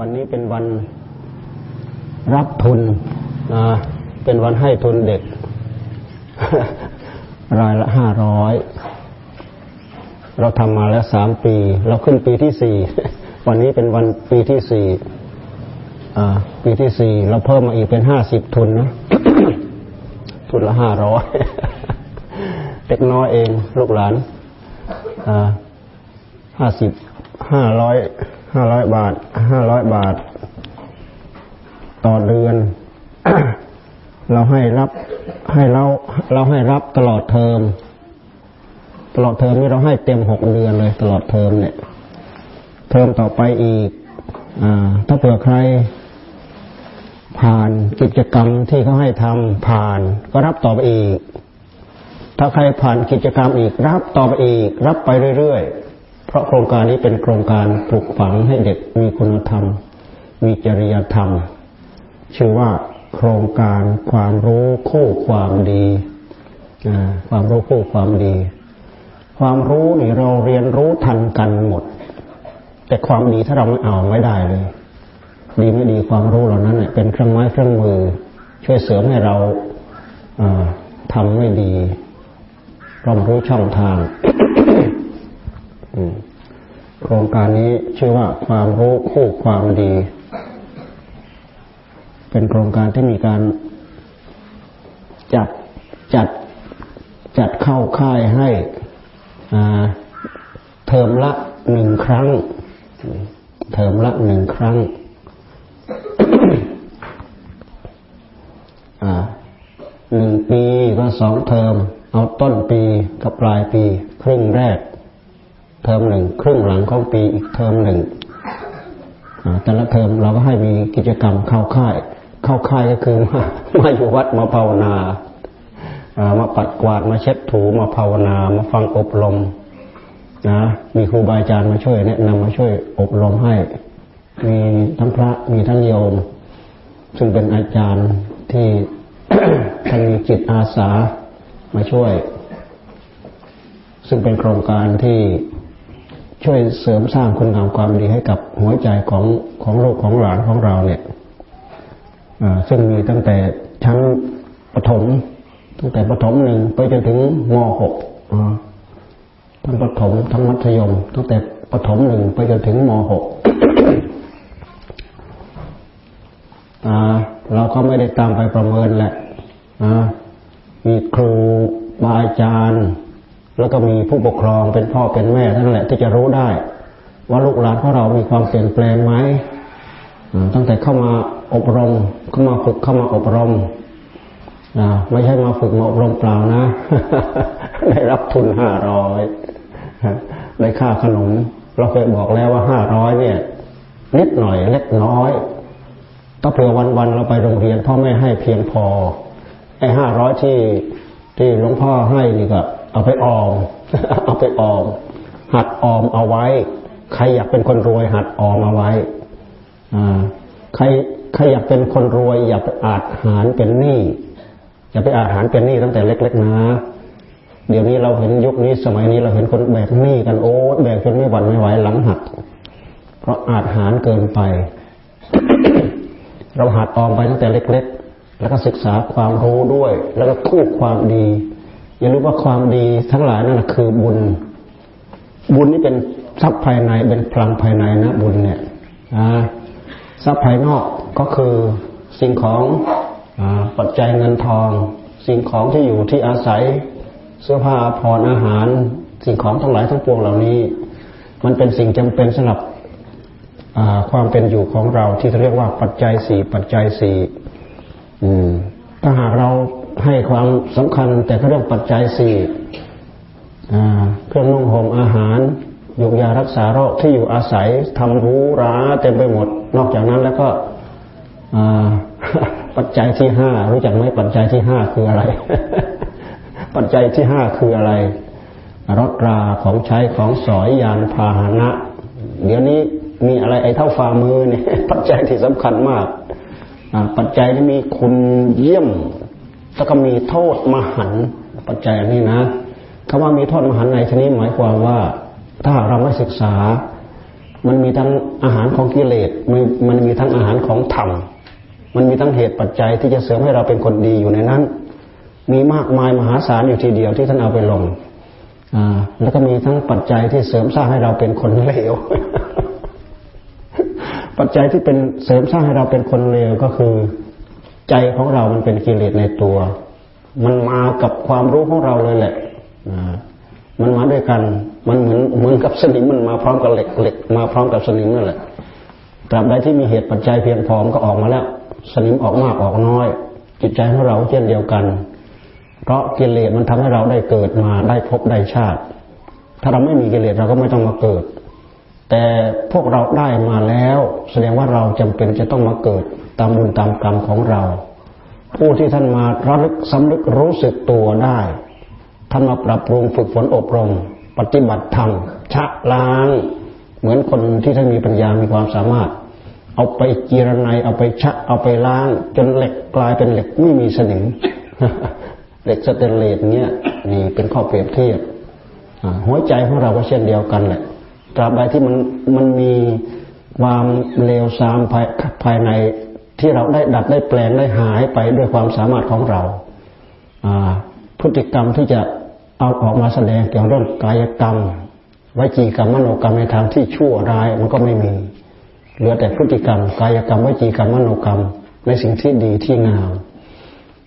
วันนี้เป็นวันรับทุนนะเป็นวันให้ทุนเด็ก รายละห้าร้อยเราทำมาแล้วสามปี เราขึ้นปีที่สี่วันนี้เป็นวันปีที่สี่ปีที่สี่เราเพิ่มมาอีกเป็นห้าสิบทุนนะทุนละห้าร้อยเด็กน้อยเอง ลูกหลานห้าสิบห้าร้อย ห้าร้อยบาทห้าร้อยบาท ต่อเดือน เราให้รับให้เราเราให้รับตลอดเทอม ตลอดเทอมนี่เราให้เต็มหกเดือนเลยตลอดเทอมเนี่ย เทอมต่อไปอีกอถ้าเผื่อใคร ผ่านกิจกรรมที่เขาให้ทำผ่าน ก็รับต่อไปอีก ถ้าใครผ่านกิจกรรมอีก รับต่อไปอีก รับไปเรื่อยๆ เพราะโครงการนี้เป็นโครงการปลูกฝังให้เด็กมีคุณธรรม มีจริยธรรม ชื่อว่าโครงการความรู้คู่ความดีความรู้คู่ความดี ความรู้นี่เราเรียนรู้ทันกันหมด แต่ความดีถ้าเราไม่เอาไม่ได้เลย ดีไม่ดีความรู้เหล่านั้นเป็นเครื่องไม้เครื่องมือ ช่วยเสริมให้เราทำไม่ดีเรารู้ช่องทาง โครงการนี้ชื่อว่าความรู้คู่ความดี เป็นโครงการที่มีการจัดจัดจัดเข้าค่ายให้เทอมละหนึ่งครั้ง เทอมละหนึ่งครั้งหนึ่งปีก็สองเทอม เอาต้นปีกับปลายปี ครึ่งแรก เทอมหนึ่งครึ่งหลังของปีอีกเทอมหนึ่งแต่ละเทอมเราก็ให้มีกิจกรรมเข้าค่าย เข้าค่ายก็คือมามาอยู่วัดมาภาวนามาปัดกวาดมาเช็ดถูมาภาวนา มาฟังอบรมนะมีครูบาอาจารย์มาช่วยแนะนำมาช่วยอบรมให้ มีทั้งพระมีทั้งโยม ซึ่งเป็นอาจารย์ที่ท่านมีจิตอาสามาช่วย ซึ่งเป็นโครงการที่ ช่วยเสริมสร้างคุณงามความดีให้กับหัวใจของของลูกของหลานของเราเนี่ยซึ่งมีตั้งแต่ชั้นประถมตั้งแต่ประถมหนึ่งไปจนถึงมหกทั้งประถมทั้งมัธยม ตั้งแต่ประถมหนึ่งไปจนถึงมหกเราก็ไม่ได้ตามไปประเมินแหละมีครูบาอาจารย์ แล้วก็มีผู้ปกครองเป็นพ่อเป็นแม่ทั้งแหละที่จะรู้ได้ ว่าลูกหลานของเรามีความเปลี่ยนแปลงไหมตั้งแต่เข้ามาอบรมเข้ามาฝึกเข้ามาอบรมไม่ใช่มาฝึกมาอบรมเปล่านะ ได้รับทุนห้าร้อยได้ค่าขนมเราเคยบอกแล้วว่าห้าร้อยเนี่ย นิดหน่อยเล็กน้อยถ้าเผื่อวันๆเราไปโรงเรียนพ่อแม่ให้เพียงพอไอ้ห้าร้อยที่ที่หลวงพ่อให้นี่ก็ เอาไปออม เอาไปออม หัดออมเอาไว้ ใครอยากเป็นคนรวย หัดออมเอาไว้อ่าใครใครอยากเป็นคนรวย อย่าไปอาจหารเป็นหนี้อย่าไปอาจหารเป็นหนี้ตั้งแต่เล็ก ๆ นะ เดี๋ยวนี้เราเห็นยุคนี้สมัยนี้เราเห็นคนแบกหนี้กันโอ้แบกจนไม่หวั่นไม่ไหวหลังหัก เพราะอาจหารเกินไป เราหัดออมไปตั้งแต่เล็ก ๆ แล้วก็ศึกษาความรู้ด้วย แล้วก็คู่ความดี อย่าลืมว่าความดีทั้งหลายนั่นคือบุญ บุญนี่เป็นทรัพย์ภายในเป็นพลังภายในนะบุญเนี่ยทรัพย์ภายนอกก็คือสิ่งของปัจจัยเงินทอง สิ่งของที่อยู่ที่อาศัยเสื้อผ้าผ่อนอาหาร สิ่งของทั้งหลายทั้งปวงเหล่านี้ มันเป็นสิ่งจำเป็นสำหรับความเป็นอยู่ของเราที่เรียกว่าปัจจัยสี่ปัจจัยสี่ถ้าหากเรา ให้ความสำคัญแต่เรื่องปัจจัยสี่เครื่องนุ่งห่มอาหารยุกยารักษาโรคที่อยู่อาศัยทำรู้ราเต็มไปหมด นอกจากนั้นแล้วก็ปัจจัยที่ห้ารู้จักไหมปัจจัยที่ห้าคืออะไร ปัจจัยที่ห้าคืออะไรรถราของใช้ของสอยยานพาหนะ เดี๋ยวนี้มีอะไรไอ้เท่าฝ่ามือเนี่ยปัจจัยที่สำคัญมากปัจจัยที่มีคุณเยี่ยม แล้วก็มีโทษมหันปัจจัยนี้นะคำว่ามีโทษมหันในชนี้หมายความว่า ถ้าเราไม่ศึกษา มันมีทั้งอาหารของกิเลสมันมันมีทั้งอาหารของธรรมมันมีทั้งเหตุปัจจัยที่จะเสริมให้เราเป็นคนดีอยู่ในนั้น มีมากมายมหาศาลอยู่ทีเดียวที่ท่านเอาไปลงอ่าแล้วก็มีทั้งปัจจัยที่เสริมสร้างให้เราเป็นคนเลว ปัจจัยที่เป็นเสริมสร้างให้เราเป็นคนเลวก็คือ ใจของเรามันเป็นกิเลสในตัว มันมากับความรู้ของเราเลยแหละมันมาด้วยกัน มันเหมือนเหมือนกับสนิมมันมาพร้อมกับเหล็กเหล็กมาพร้อมกับสนิมนั่นแหละ ตราบใดที่มีเหตุปัจจัยเพียงพอมก็ออกมาแล้ว สนิมออกมากออกน้อย จิตใจของเราเช่นเดียวกัน เพราะกิเลสมันทำให้เราได้เกิดมาได้พบได้ชาติ ถ้าเราไม่มีกิเลสเราก็ไม่ต้องมาเกิด แต่พวกเราได้มาแล้ว แสดงว่าเราจำเป็นจะต้องมาเกิด ตามบุญตามกรรมของเรา ผู้ที่ท่านมาระลึกสำนึกรู้สึกตัวได้ ท่านมาปรับปรุงฝึกฝนอบรม ปฏิบัติธรรมชะล้าง เหมือนคนที่ท่านมีปัญญามีความสามารถ เอาไปจีรนัยเอาไปชะเอาไปล้าง จนเหล็กกลายเป็นเหล็กไม่มีสนิมเหล็กสเตนเลสเนี่ยนี่เป็นข้อเปรียบเทียบหัวใจของเราก็เช่นเดียวกันแหละตราบใดที่มันมันมีความเลวทรามภายภายใน ที่เราได้ดัดได้แปลงได้หายไปด้วยความสามารถของเรา พฤติกรรมที่จะเอาออกมาแสดงเกี่ยวกับเรื่องกายกรรมวจีกรรมมโนกรรมในทางที่ชั่วร้ายมันก็ไม่มีเหลือแต่พฤติกรรม กายกรรมวจีกรรมมโนกรรม ในสิ่งที่ดีที่งาม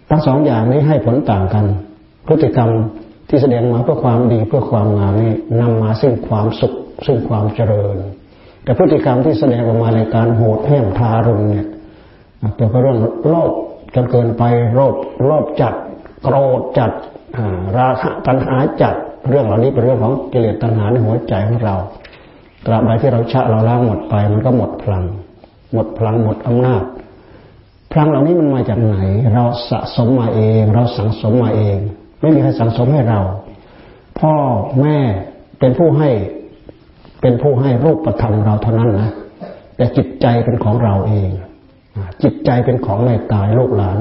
ทั้งสองอย่างนี้ให้ผลต่างกัน พฤติกรรมที่แสดงมาเพื่อความดีเพื่อความงามนี้นำมาซึ่งความสุขซึ่งความเจริญ แต่พฤติกรรมที่แสดงออกมาในการโหดเหี้มทารุณเนี่ย เกี่ยวกับเรื่องโลภจนเกินไปโลภโลภจัดโกรธจัดราคะตัณหาจัดเรื่องเหล่านี้เป็นเรื่องของกิเลสตัณหาในหัวใจของเรา ตราบใดที่เราชะเราล้างหมดไป มันก็หมดพลัง หมดพลังหมดอำนาจพลังเหล่านี้มันมาจากไหน เราสะสมมาเอง เราสังสมมาเอง ไม่มีใครสังสมให้เรา พ่อแม่เป็นผู้ให้ เป็นผู้ให้รูปธรรมเราเท่านั้นนะแต่จิตใจเป็นของเราเอง จิตใจเป็นของในตายลูกหลาน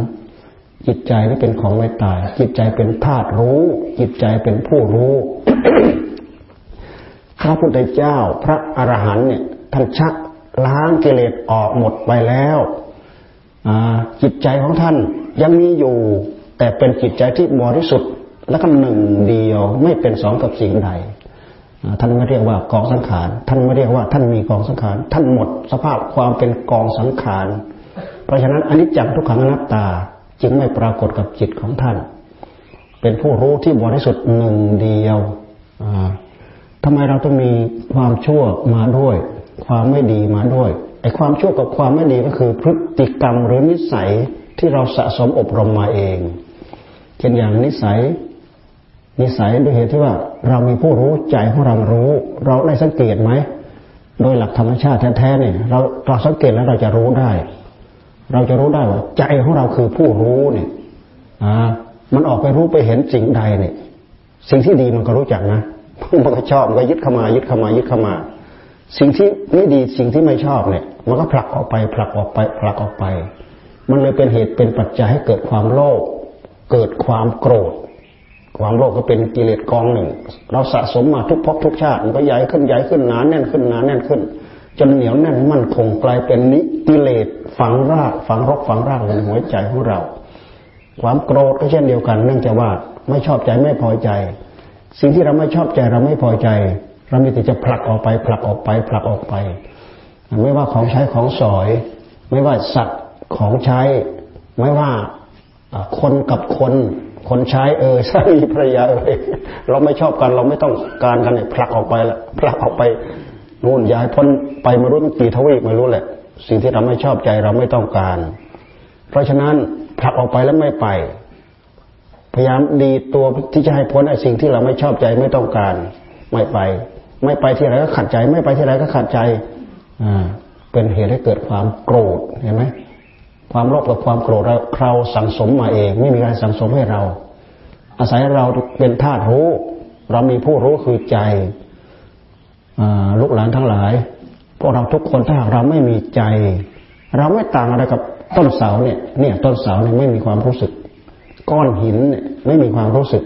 จิตใจนี่เป็นของไม่ตาย จิตใจเป็นธาตุรู้ จิตใจเป็นผู้รู้พระพุทธเจ้า พระอรหันต์เนี่ยท่านชักล้างกิเลสออกหมดไปแล้วจิตใจของท่านยังมีอยู่ แต่เป็นจิตใจที่บริสุทธิ์และก็หนึ่งเดียวไม่เป็นสองกับสิ่งใดท่านไม่เรียกว่ากองสังขาร ท่านไม่เรียกว่าท่านมีกองสังขาร ท่านหมดสภาพความเป็นกองสังขาร เพราะฉะนั้นอนิจจังทุกขังอนัตตาจึงไม่ปรากฏกับจิตของท่าน เป็นผู้รู้ที่บริสุทธิ์หนึ่งเดียวทำไมเราต้องมีความชั่วมาด้วย ความไม่ดีมาด้วยไอ้ความชั่วกับความไม่ดีก็คือพฤติกรรมหรือนิสัยที่เราสะสมอบรมมาเองเช่นอย่างนิสัยนิสัยด้วยเหตุที่ว่าเรามีผู้รู้ใจของเรารู้ เราได้สังเกตไหม โดยหลักธรรมชาติแท้ๆเนี่ยเราเราสังเกตแล้วเราจะรู้ได้ เราจะรู้ได้ว่า ใจของเราคือผู้รู้เนี่ยอ่ามันออกไปรู้ไปเห็นสิ่งใดเนี่ย สิ่งที่ดีมันก็รู้จักนะมันก็ชอบมันก็ยึดเข้ามา ยึดเข้ามา ยึดเข้ามา สิ่งที่ไม่ดีสิ่งที่ไม่ชอบเนี่ย มันก็ผลักออกไปผลักออกไปผลักออกไป มันเลยเป็นเหตุเป็นปัจจัยให้เกิดความโลภเกิดความโกรธ ความโลภก็เป็นกิเลสกองหนึ่ง เราสะสมมาทุกภพทุกชาติมันก็ใหญ่ขึ้นใหญ่ขึ้นหนาแน่นขึ้นหนาแน่นขึ้นจนเหนียวแน่นมั่นคงกลายเป็นนิกิเลส ฝังรากฝังรกฝังรากในหัวใจของเรา ความโกรธก็เช่นเดียวกัน เนื่องจากว่าไม่ชอบใจไม่พอใจ สิ่งที่เราไม่ชอบใจเราไม่พอใจ เรามีแต่จะผลักออกไปผลักออกไปผลักออกไป ไม่ว่าของใช้ของสอย ไม่ว่าสัตว์ของใช้ ไม่ว่าคนกับคนคนใช้เออสามีภรรยาเออเราไม่ชอบกันเราไม่ต้องการกันเนี่ยผลักออกไปละผลักออกไปนู่นย้ายพ้นไปมารู้ตั้งกี่ทวีปไม่รู้แหละ สิ่งที่เราไม่ชอบใจเราไม่ต้องการ เพราะฉะนั้นผลักออกไปแล้วไม่ไป พยายามดีตัวที่จะให้พ้นไอ้สิ่งที่เราไม่ชอบใจไม่ต้องการ ไม่ไป ไม่ไปที่ไหนก็ขัดใจ ไม่ไปที่ไหนก็ขัดใจอ่าเป็นเหตุให้เกิดความโกรธเห็นไหมความโลภกับความโกรธเราเราสังสมมาเอง ไม่มีการสังสมให้เรา อาศัยเราเป็นธาตุรู้ เรามีผู้รู้คือใจลูกหลานทั้งหลาย พวกเราทุกคนถ้าหากเราไม่มีใจ เราไม่ต่างอะไรกับต้นเสาเนี่ย เนี่ยต้นเสาเนี่ยไม่มีความรู้สึก ก้อนหินเนี่ยไม่มีความรู้สึก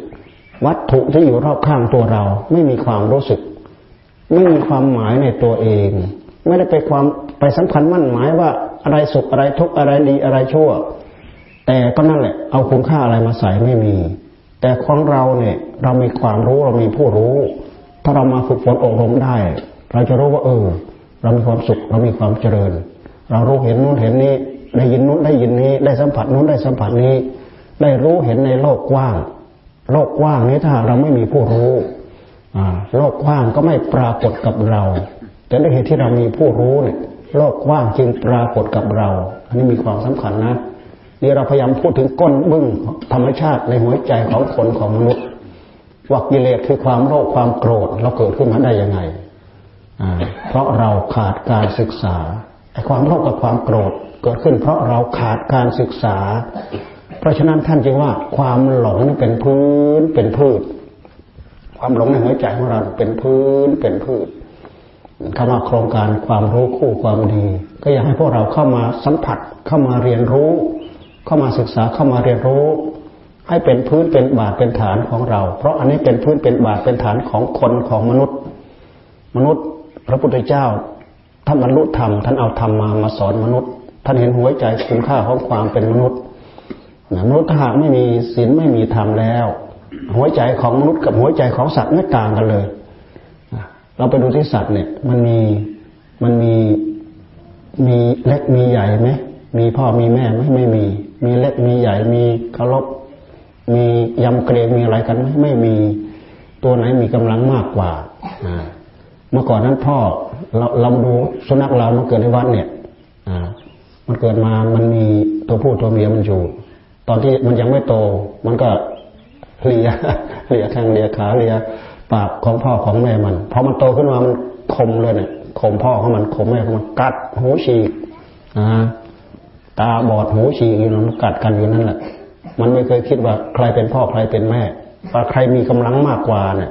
วัตถุที่อยู่รอบข้างตัวเรา ไม่มีความรู้สึก ไม่มีความหมายในตัวเอง ไม่ได้ไปความไปสำคัญมั่นหมายว่าอะไรสุขอะไรทุกข์อะไรดีอะไรชั่ว แต่ก็นั่นแหละ เอาคุณค่าอะไรมาใส่ไม่มี แต่ของเราเนี่ย เรามีความรู้เรามีผู้รู้ ถ้าเรามาฝึกฝนอบรมได้ เราจะรู้ว่าเออ เรามีความสุขเรามีความเจริญ เรารู้เห็นนู้นเห็นนี้ ได้ยินนู้นได้ยินนี้ ได้สัมผัสนู้นได้สัมผัสนี้ ได้รู้เห็นในโลกกว้าง โลกกว้างนี้ถ้าเราไม่มีผู้รู้โลกกว้างก็ไม่ปรากฏกับเรา แต่ด้วยเหตุที่เรามีผู้รู้เนี่ยโลกกว้างจึงปรากฏกับเรา อันนี้มีความสำคัญนะนี่เราพยายามพูดถึงก้นบึ้งธรรมชาติในหัวใจของคนของมนุษย์ว่ากิเลสคือความโลภความโกรธเราเกิดขึ้นมาได้ยังไง เพราะเราขาดการศึกษาไอ้ความโลภกับความโกรธเกิดขึ้น เพราะเราขาดการศึกษา เพราะฉะนั้นท่านจึงว่าความหลงเป็นพื้นเป็นพืช ความหลงในหัวใจของเราเป็นพื้นเป็นพืชคำว่าโครงการความรู้คู่ความดี ก็อยากให้พวกเราเข้ามาสัมผัสเข้ามาเรียนรู้ เข้ามาศึกษาเข้ามาเรียนรู้ ให้เป็นพื้นเป็นบาทเป็นฐานของเรา เพราะอันนี้เป็นพื้นเป็นบาทเป็นฐานของคนของมนุษย์ มนุษย์ ระพุทธเจ้าท่านบรรลุธรรมท่านเอาธรรมมามาสอนมนุษย์ ท่านเห็นหัวใจคุณค่าของความเป็นมนุษย์มนุษย์ถ้าหากไม่มีศีลไม่มีธรรมแล้ว หัวใจของมนุษย์กับหัวใจของสัตว์ไม่ต่างกันเลยเราไปดูที่สัตว์เนี่ย มันมีมันมีมีเล็กมีใหญ่ไหมมีพ่อมีแม่ไหมไม่มี มีเล็กมีใหญ่มีเคารพมียำเกรงมีอะไรกันไหมไม่มีตัวไหนมีกำลังมากกว่า เมื่อก่อนนั้นพ่อเราเราดูสุนัขเรามันเกิดในวัดเนี่ย อ่า มันเกิดมามันมีตัวผู้ตัวเมียมันอยู่ ตอนที่มันยังไม่โต มันก็เลียเลียแข้งเลียขาเลียปากของพ่อของแม่มันพอมันโตขึ้นมามันคมเลยเนี่ยคมพ่อของมันคมแม่ของมันกัดหูฉีกอ่าตาบอดหูฉีกอยู่นั้นกัดกันอยู่นั่นแหละ มันไม่เคยคิดว่าใครเป็นพ่อใครเป็นแม่ว่าใครมีกำลังมากกว่าเนี่ย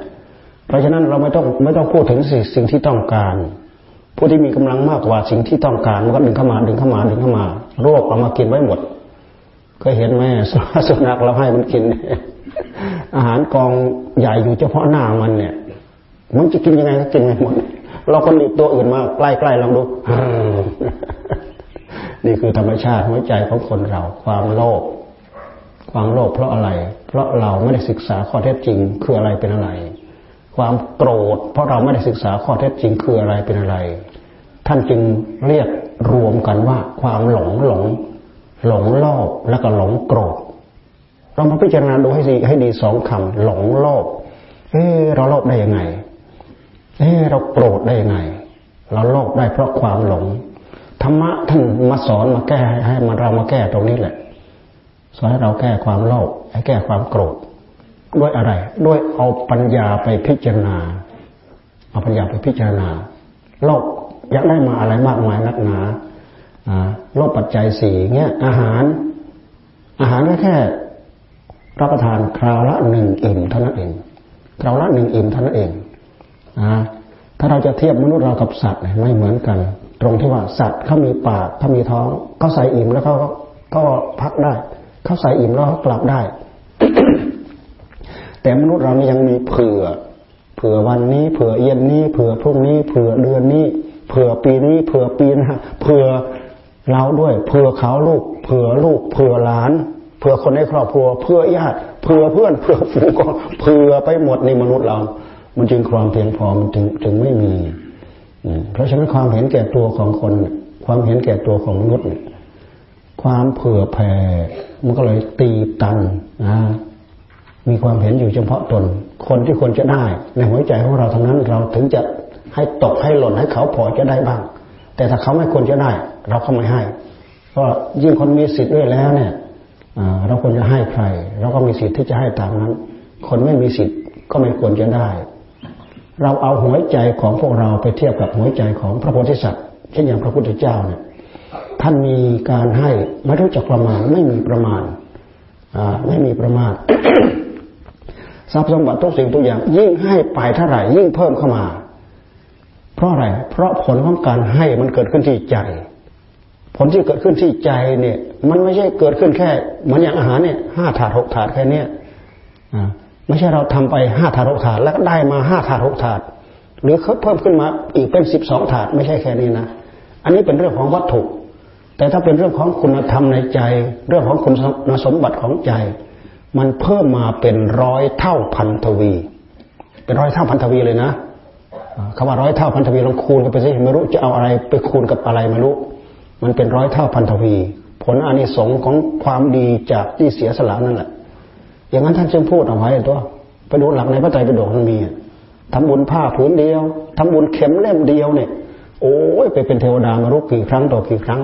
เพราะฉะนั้นเราไม่ต้องไม่ต้องพูดถึงสิ่งที่ต้องการ ผู้ที่มีกำลังมากกว่าสิ่งที่ต้องการมันก็ดึงเข้ามาดึงเข้ามาดึงเข้ามาโรคเอามากินไว้หมด ก็เห็นไหมสุนัขเราให้มันกิน อาหารกองใหญ่อยู่เฉพาะหน้ามันเนี่ย มันจะกินยังไงก็กินไม่หมด เราคนอีกตัวอื่นมาใกล้ๆลองดูนี่คือธรรมชาติหัวใจของคนเรา ความโลภความโลภเพราะอะไร เพราะเราไม่ได้ศึกษาข้อเท็จจริงคืออะไรเป็นอะไร ความโกรธ เพราะเราไม่ได้ศึกษาข้อเท็จจริงคืออะไรเป็นอะไร ท่านจึงเรียกรวมกันว่าความหลงหลง หลงโลภแล้วก็หลงโกรธ เรามาพิจารณาดูให้ดีให้ดีสองคำหลงโลภเฮ้เราโลภได้ยังไงเฮ้เราโกรธได้ยังไง เราโลภได้เพราะความหลงธรรมะท่านมาสอนมาแก้ให้มันเรามาแก้ตรงนี้แหละสอนให้เราแก้ความโลภให้แก้ความโกรธ ด้วยอะไร ด้วยเอาปัญญาไปพิจารณา เอาปัญญาไปพิจารณาโลภอยากได้มาอะไรมากมายนักหนาโลภปัจจัยสี่เงี้ยอาหาร อาหารก็แค่รับประทานคราวละหนึ่งอิ่มเท่านั้นเองคราวละหนึ่งอิ่มเท่านั้นเองถ้าเราจะเทียบมนุษย์เรากับสัตว์ไม่เหมือนกัน ตรงที่ว่าสัตว์เขามีปากเขามีท้องเขาใส่อิ่มแล้วเขาก็พักได้เขาใส่อิ่มแล้วเขากลับได้ แต่มนุษย์เรานี่ยังมีเผื่อ เผื่อวันนี้ เผื่อเย็นนี้ เผื่อพรุ่งนี้ เผื่อเดือนนี้ เผื่อปีนี้ เผื่อปีนะเผื่อเราด้วย เผื่อเขาลูก เผื่อลูก เผื่อหลานเพื่อคนในครอบครัวเพื่อญาติเพื่อเพื่อนเพื่อฝูงก็เพื่อไปหมดในมนุษย์เรา มันจึงความเพียงพอมันถึงถึงไม่มีเพราะฉะนั้นความเห็นแก่ตัวของคน ความเห็นแก่ตัวของมนุษย์ ความเผื่อแผ่ มันก็เลยตีตันนะ มีความเห็นอยู่เฉพาะตน คนที่ควรจะได้ ในหัวใจของเราทั้งนั้นเราถึงจะให้ตกให้หล่นให้เขาพอจะได้บ้าง แต่ถ้าเขาไม่ควรจะได้ เราก็ไม่ให้ เพราะยิ่งคนมีสิทธิ์ด้วยแล้วเนี่ยเราควรจะให้ใคร เราก็มีสิทธิ์ที่จะให้ตามนั้น คนไม่มีสิทธิ์ก็ไม่ควรจะได้ เราเอาหัวใจของพวกเราไปเทียบกับหัวใจของพระโพธิสัตว์เช่นอย่างพระพุทธเจ้าเนี่ยท่านมีการให้ไม่รู้จักประมาณไม่มีประมาณไม่มีประมาณ ทรัพย์สมบัติทุกสิ่งทุกอย่าง ยิ่งให้ไปเท่าไหร่ยิ่งเพิ่มเข้ามา เพราะอะไร เพราะผลของการให้มันเกิดขึ้นที่ใจ ผลที่เกิดขึ้นที่ใจเนี่ย มันไม่ใช่เกิดขึ้นแค่เหมือนอย่างอาหารเนี่ยห้าถาดหกถาดแค่เนี้ยอ่าไม่ใช่เราทำไปห้าถาดหกถาดแล้วก็ได้มาห้าถาดหกถาด หรือเพิ่มขึ้นมาอีกเป็นสิบสองถาดไม่ใช่แค่นี้นะอันนี้เป็นเรื่องของวัตถุ แต่ถ้าเป็นเรื่องของคุณธรรมในใจ เรื่องของคุณสมบัติของใจ มันเพิ่มมาเป็นร้อยเท่าพันทวี เป็นร้อยเท่าพันทวีเลยนะคำว่าร้อยเท่าพันทวีลองคูณกันไปสิไม่รู้จะเอาอะไรไปคูณกับอะไรไม่รู้ มันเป็นร้อยเท่าพันทวี ผลอานิสงส์ของความดีจากที่เสียสละนั่นแหละ อย่างนั้นท่านจึงพูดเอาไว้ตัวไปดูหลักในพระไตรปิฎกมันมีทำบุญผ้าผืนเดียวทำบุญเข็มเล่มเดียวเนี่ย โอ้ยไปเป็นเทวดามารู้กี่ครั้งต่อกี่ครั้ง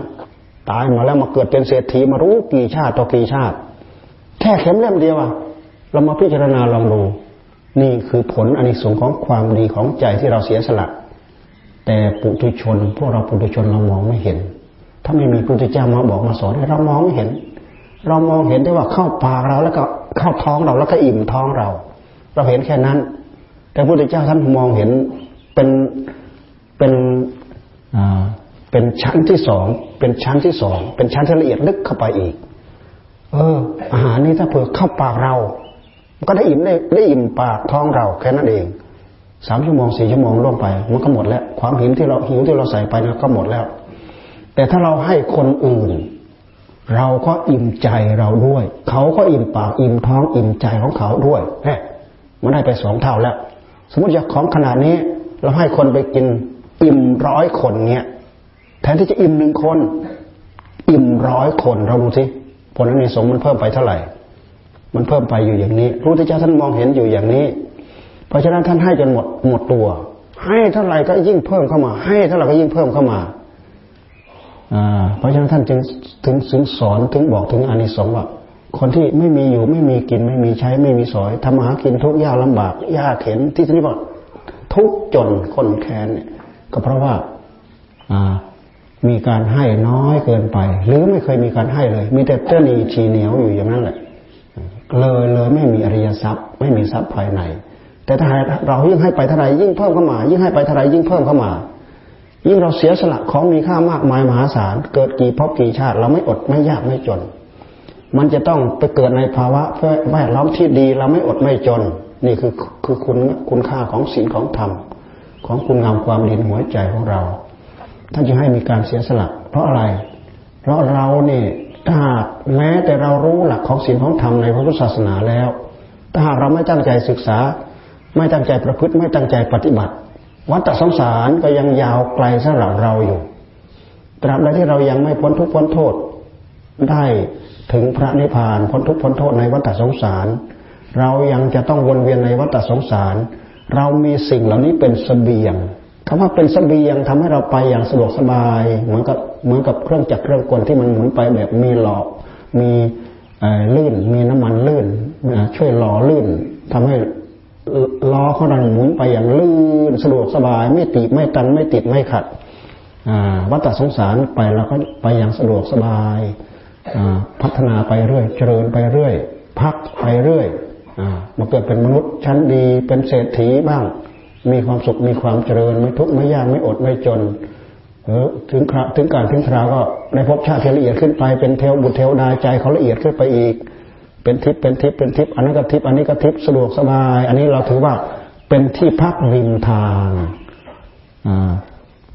ตายมาแล้วมาเกิดเป็นเศรษฐีมารู้กี่ชาติต่อกี่ชาติ แค่เข็มเล่มเดียวอะเรามาพิจารณาลองดู นี่คือผลอนิสงส์ของความดีของใจที่เราเสียสละ แต่ปุถุชน พวกเราปุถุชนเรามองไม่เห็น ถ้าไม่มีพระพุทธเจ้ามาบอกมาสอนเรามองไม่เห็น เรามองเห็นได้ว่าเข้าปากเราแล้วก็เข้าท้องเราแล้วก็อิ่มท้องเรา เราเห็นแค่นั้น แต่พระพุทธเจ้าท่านมองเห็นเป็นเป็นอ่าเป็นชั้นที่สองเป็นชั้นที่สองเป็นชั้นที่ละเอียดลึกเข้าไปอีก เออ อาหารนี้ถ้าเผื่อเข้าปากเรา ก็ได้อิ่มได้ได้อิ่มปากท้องเราแค่นั้นเองสามชั่วโมงสี่ชั่วโมงล่วงไป มันก็หมดแล้ว ความหิวที่เราหิวที่เราใส่ไปนะก็หมดแล้ว แต่ถ้าเราให้คนอื่น เราก็อิ่มใจเราด้วย เขาก็อิ่มปากอิ่มท้องอิ่มใจของเขาด้วยแหมมันได้ไปสองเท่าแล้ว สมมติอยากของขนาดนี้ เราให้คนไปกินอิ่มร้อยคนเนี่ยแทนที่จะอิ่มหนึ่งคน อิ่มร้อยคนเราดูสิ ผลในสงมันเพิ่มไปเท่าไหร่ มันเพิ่มไปอยู่อย่างนี้พระพุทธเจ้าท่านมองเห็นอยู่อย่างนี้ เพราะฉะนั้นท่านให้จนหมดหมดตัว ให้เท่าไหร่ก็ยิ่งเพิ่มเข้ามา ให้เท่าไหร่ก็ยิ่งเพิ่มเข้ามาเพราะฉะนั้นท่านจึงถึงถึงสอนถึงบอกถึงอานิสงส์ว่าคนที่ไม่มีอยู่ไม่มีกินไม่มีใช้ไม่มีสอยทำหากินทุกยากลำบากยากเข็นที่ที่บอกทุกจนคนแค้นเนี่ยก็เพราะว่า อ่า มีการให้น้อยเกินไป หรือไม่เคยมีการให้เลย มีแต่เต้นีชีเหนียวอยู่อย่างนั้นแหละเลยเลยไม่มีอริยทรัพย์ ไม่มีทรัพย์ภายใน แต่ถ้าเรายิ่งให้ไปเท่าไรยิ่งเพิ่มเข้ามา ยิ่งให้ไปเท่าไรยิ่งเพิ่มเข้ามา ยิ่งเราเสียสละของมีค่ามากมายมหาศาลเกิดกี่ภพกี่ชาติ เราไม่อดไม่ยากไม่จน มันจะต้องไปเกิดในภาวะแวดล้อมที่ดี เราไม่อดไม่จน นี่คือคือคุณคุณค่าของศีลของธรรม ของคุณงามความดีหัวใจของเรา ท่านจะให้มีการเสียสละ เพราะอะไร เพราะเราเนี่ยถ้าหากแม้แต่เรารู้หลักของศีลของธรรมในพระพุทธศาสนาแล้ว ถ้าหากเราไม่ตั้งใจศึกษา ไม่ตั้งใจประพฤติ ไม่ตั้งใจปฏิบัติ วัฏสงสารก็ยังยาวไกลสำหรับเราอยู่ตราบใดที่เรายังไม่พ้นทุกข์พ้นโทษ ได้ถึงพระนิพพานพ้นทุกข์พ้นโทษในวัฏสงสาร เรายังจะต้องวนเวียนในวัฏสงสาร เรามีสิ่งเหล่านี้เป็นสเสบียง คำว่าเป็นสเสบียงทำให้เราไปอย่างสะดวกสบาย เหมือนกับเหมือนกับเครื่องจักรเครื่องกลที่มันหมุนไปแบบมีหลอก มีลื่น มีน้ำมันลื่นช่วยหล่อลื่นทำให้ล้อของเราหมุนไปอย่างลื่นสะดวกสบาย ไม่ติดไม่ตันไม่ติดไม่ขัดวัฏสงสารไปเราก็ไปอย่างสะดวกสบายพัฒนาไปเรื่อย เจริญไปเรื่อย พักไปเรื่อยมาเกิดเป็นมนุษย์ชั้นดีเป็นเศรษฐีบ้าง มีความสุขมีความเจริญ ไม่ทุกข์ไม่ยากไม่อดไม่จนเออถึงคราถึงการถึงคราวก็ในภพชาติละเอียดขึ้นไปเป็นเทวบุตรเทวดาใจเขาละเอียดขึ้นไปอีก เป็นทิพย์เป็นทิพย์เป็นทิพย์อันนั้นก็ทิพย์อันนี้ก็ทิพย์สะดวกสบาย อันนี้เราถือว่าเป็นที่พักริมทางอ่า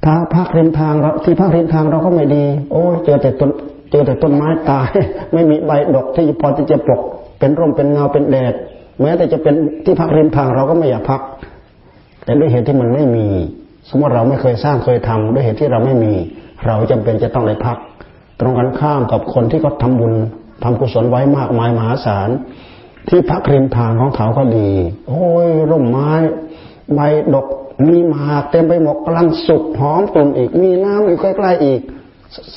ถ้าพักริมทางเราที่พักริมทางเราก็ไม่ดี โอ้เจอแต่ต้นเจอแต่ต้นไม้ตาย ไม่มีใบดอกที่พอที่จะปก เป็นร่มเป็นเงาเป็นแดดแม้แต่จะเป็นที่พักริมทางเราก็ไม่อยากพัก แต่ด้วยเหตุที่มันไม่มี สมมติเราไม่เคยสร้างเคยทำด้วยเหตุที่เราไม่มี เราจำเป็นจะต้องได้พัก ตรงกันข้ามกับคนที่เขาทาบุญทำกุศลไว้มากมายมหาศาลที่พักริมทางของเขาก็ดี โอ้ยร่มไม้ใบดกมีหมากเต็มไปหมดกำลังสุกหอมกลุ่นอีก มีน้ำอยู่ใกล้ๆอีก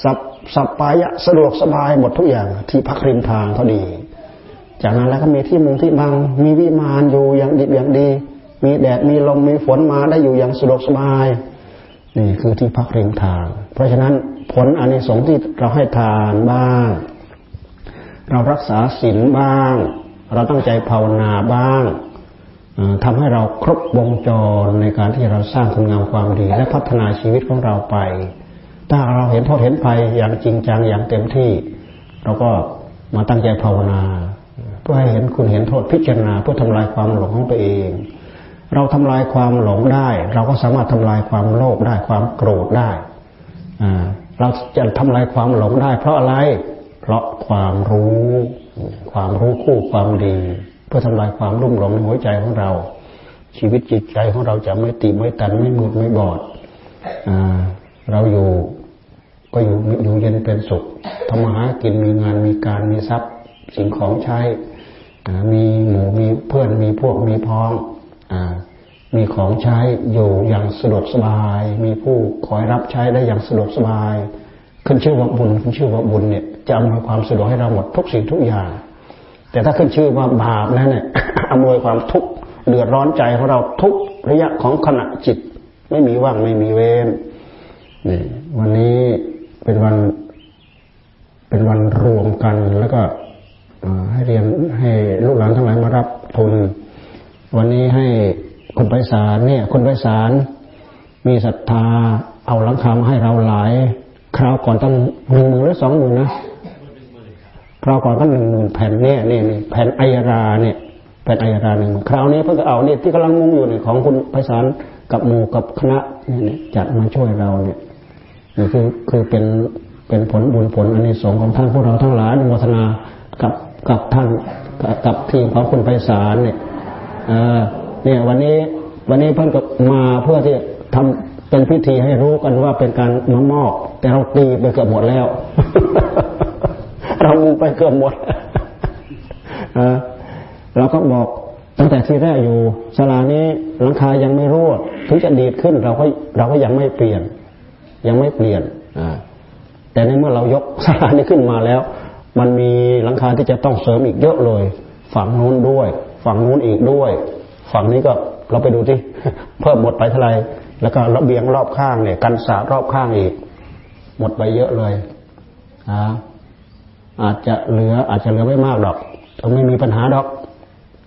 สับสับปายะสะดวกสบายหมดทุกอย่าง ที่พักริมทางเขาดี จากนั้นแล้วก็มีที่มุงที่บังมีวิมานอยู่อย่างดีอย่างดี มีแดดมีลมมีฝนมาได้อยู่อย่างสะดวกสบาย นี่คือที่พักริมทาง เพราะฉะนั้นผลอานิสงส์ที่เราให้ทานบ้าง เรารักษาศีลบ้าง เราตั้งใจภาวนาบ้างทำให้เราครบวงจรในการที่เราสร้างคุณงามความดี และพัฒนาชีวิตของเราไป ถ้าเราเห็นโทษเห็นภัยอย่างจริงจังอย่างเต็มที่ เราก็มาตั้งใจภาวนา เพื่อให้เห็นคุณเห็นโทษพิจารณาเพื่อทำลายความหลงของตัวเอง เราทำลายความหลงได้ เราก็สามารถทำลายความโลภได้ความโกรธได้เราจะทำลายความหลงได้ เพราะอะไร เพราะความรู้ ความรู้คู่ความดี เพื่อทำลายความรุ่มหลงในหัวใจของเรา ชีวิตจิตใจของเราจะไม่ตีไม่ตันไม่หมดไม่บอดอเราอยู่ก็อยู่อยู่เย็นเป็นสุขทำมาหากินมีงานมีการมีทรัพย์สิ่งของใช้มีหมู่มีเพื่อนมีพวกมีพ้อง มีของใช้อยู่อย่างสะดวกสบาย มีผู้คอยรับใช้ได้อย่างสะดวกสบาย ขึ้นชื่อว่าบุญขึ้นชื่อว่าบุญเนี่ยจะอำนวยความสะดวกให้เราหมดทุกสิ่งทุกอย่าง แต่ถ้าขึ้นชื่อว่าบาปแล้วเนี่ยอำนวยความทุกข์เดือดร้อนใจของเราทุกระยะของขณะจิต ไม่มีว่างไม่มีเวรนี่วันนี้เป็นวัน เป็นวันรวมกันแล้วก็ให้เรียนให้ลูกหลานทั้งหลายมารับทุน วันนี้ให้คุณไพศาลาลมีศรัทธา เอาหลังคามาให้เราหลาย คราวก่อนตั้งหนึ่งหมื่นหรือสองหมื่นนะคราวก่อนก็หนึ่งหมื่นแผ่นเนี่ยนี่นี่แผ่นไอยราเนี่ยแผ่นไอยราหนึ่งคราวนี้เพิ่งเอาเนี่ยที่กำลังมุงอยู่เนี่ยของคุณไพศาลกับหมู่กับคณะเนี่ยจัดมาช่วยเราเนี่ยนี่คือคือเป็นเป็นผลบุญผลอันนี้สงของท่านพวกเราทั้งหลายอนุโมทนากับกับท่านกับทีมของคุณไพศาลเนี่ยเนี่ยวันนี้ วันนี้เพิ่นก็มาเพื่อที่ทำเป็นพิธีให้รู้กันว่าเป็นการน้อมอบ แต่เราตีไปเกือบหมดแล้ว เรามูไปเกือบหมดเราก็บอกตั้งแต่ที่แรกอยู่สลานี้หลังคายังไม่รั่วถึงจะดีดขึ้นเราก็เราก็ยังไม่เปลี่ยน ยังไม่เปลี่ยนอ่าแต่ในเมื่อเรายกสลานี้ขึ้นมาแล้ว มันมีหลังคาที่จะต้องเสริมอีกเยอะเลย ฝั่งนู้นด้วย ฝั่งนู้นอีกด้วย ฝั่งนี้ก็ เราไปดูที่เพิ่มหมดไปเท่าไรแล้วก็ระเบียงรอบข้างเนี่ยกันสารอบข้างอีก หมดไปเยอะเลยอ่าอาจจะเหลืออาจจะเหลือไม่มากดอกแต่ไม่มีปัญหาดอก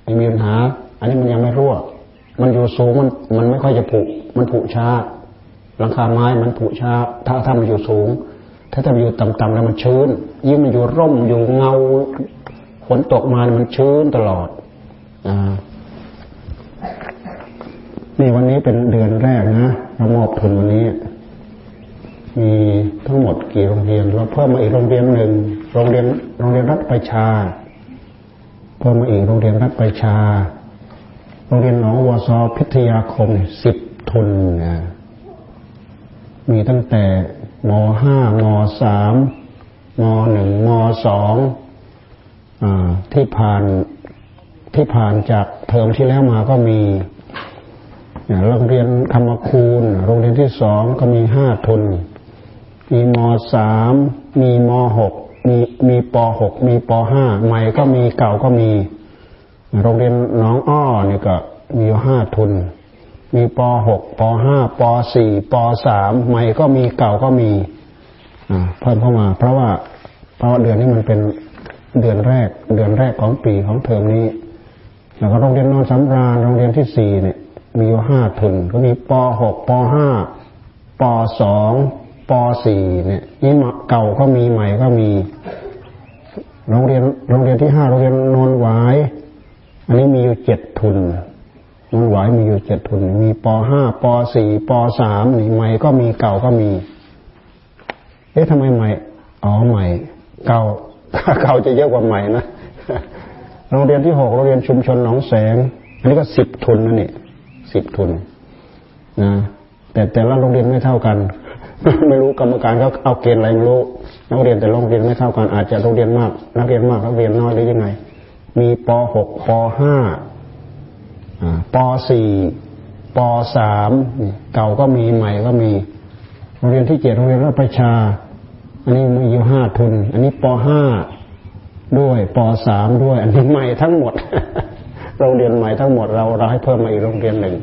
ไม่มีปัญหา อันนี้มันยังไม่รั่ว มันอยู่สูงมันมันไม่ค่อยจะผุมันผุช้าหลังคาไม้มันผุช้า ถ้าถ้ามันอยู่สูง ถ้าถ้ามันอยู่ต่ำๆแล้วมันชื้น ยิ่งมันอยู่ร่มอยู่เงาฝนตกมามันชื้นตลอดอ่า นี่วันนี้เป็นเดือนแรกนะเรามอบทุนวันนี้ มีทั้งหมดกี่โรงเรียน เราเพิ่มมาอีกโรงเรียนหนึ่งโรงเรียนโรงเรียนรัฐประชา เพิ่มมาอีกโรงเรียนรัฐประชา โรงเรียนหนองวัวซอพิทยาคมสิบทุนนะมีตั้งแต่มห้ามสามมหนึ่งมสองอที่ผ่านที่ผ่านจากเทอมที่แล้วมาก็มี โรงเรียนธรรมคูณ โรงเรียนที่สองก็มีห้าทุน มีมสามมีมหกมีมีปหกมีปห้าใหม่ก็มีเก่าก็มี โรงเรียนน้องอ้อนี่ก็มีห้าทุน มีปหกปห้าปสี่ปสามใหม่ก็มีเก่าก็มีเพิ่มเข้ามา เพราะว่าเพราะเดือนนี้มันเป็นเดือนแรก เดือนแรกของปีของเทอมนี้ แล้วก็โรงเรียนนอนสำราญโรงเรียนที่สี่เนี่ย มีอยู่ห้าทุน ก็มีปหกปห้าปสองปสี่เนี่ยนี่เก่าก็มีใหม่ก็มี โรงเรียนโรงเรียนที่ห้าโรงเรียนนนหวาย อันนี้มีอยู่เจ็ดทุนนนหวายมีอยู่เจ็ดทุน มีปห้าปสี่ปสามนี่ใหม่ก็มีเก่าก็มี เอ๊ะทำไมใหม่อ๋อใหม่ เก่าเก่าจะเยอะกว่าใหม่นะโรงเรียนที่หกโรงเรียนชุมชนหนองแสง อันนี้ก็สิบทุนนั่นนี่ สิบทุนนะแต่แต่ละโรงเรียนไม่เท่ากัน ไม่รู้กรรมการเขาเอาเกณฑ์อะไรไม่รู้นักเรียนแต่โรงเรียนไม่เท่ากันอาจจะโรงเรียนมาก นักเรียนมากนักเรียนน้อยหรือยังไง มีปหกปห้าปสี่ปสามเก่าก็มีใหม่ก็มี โรงเรียนที่เจ็ดโรงเรียนรัฐประชา อันนี้มีอยู่ห้าทุน อันนี้ปห้าด้วยปสามด้วย อันนี้ใหม่ทั้งหมด โรงเรียนใหม่ทั้งหมดเราเราให้เพิ่มมาอีกโรงเรียนหนึ่ง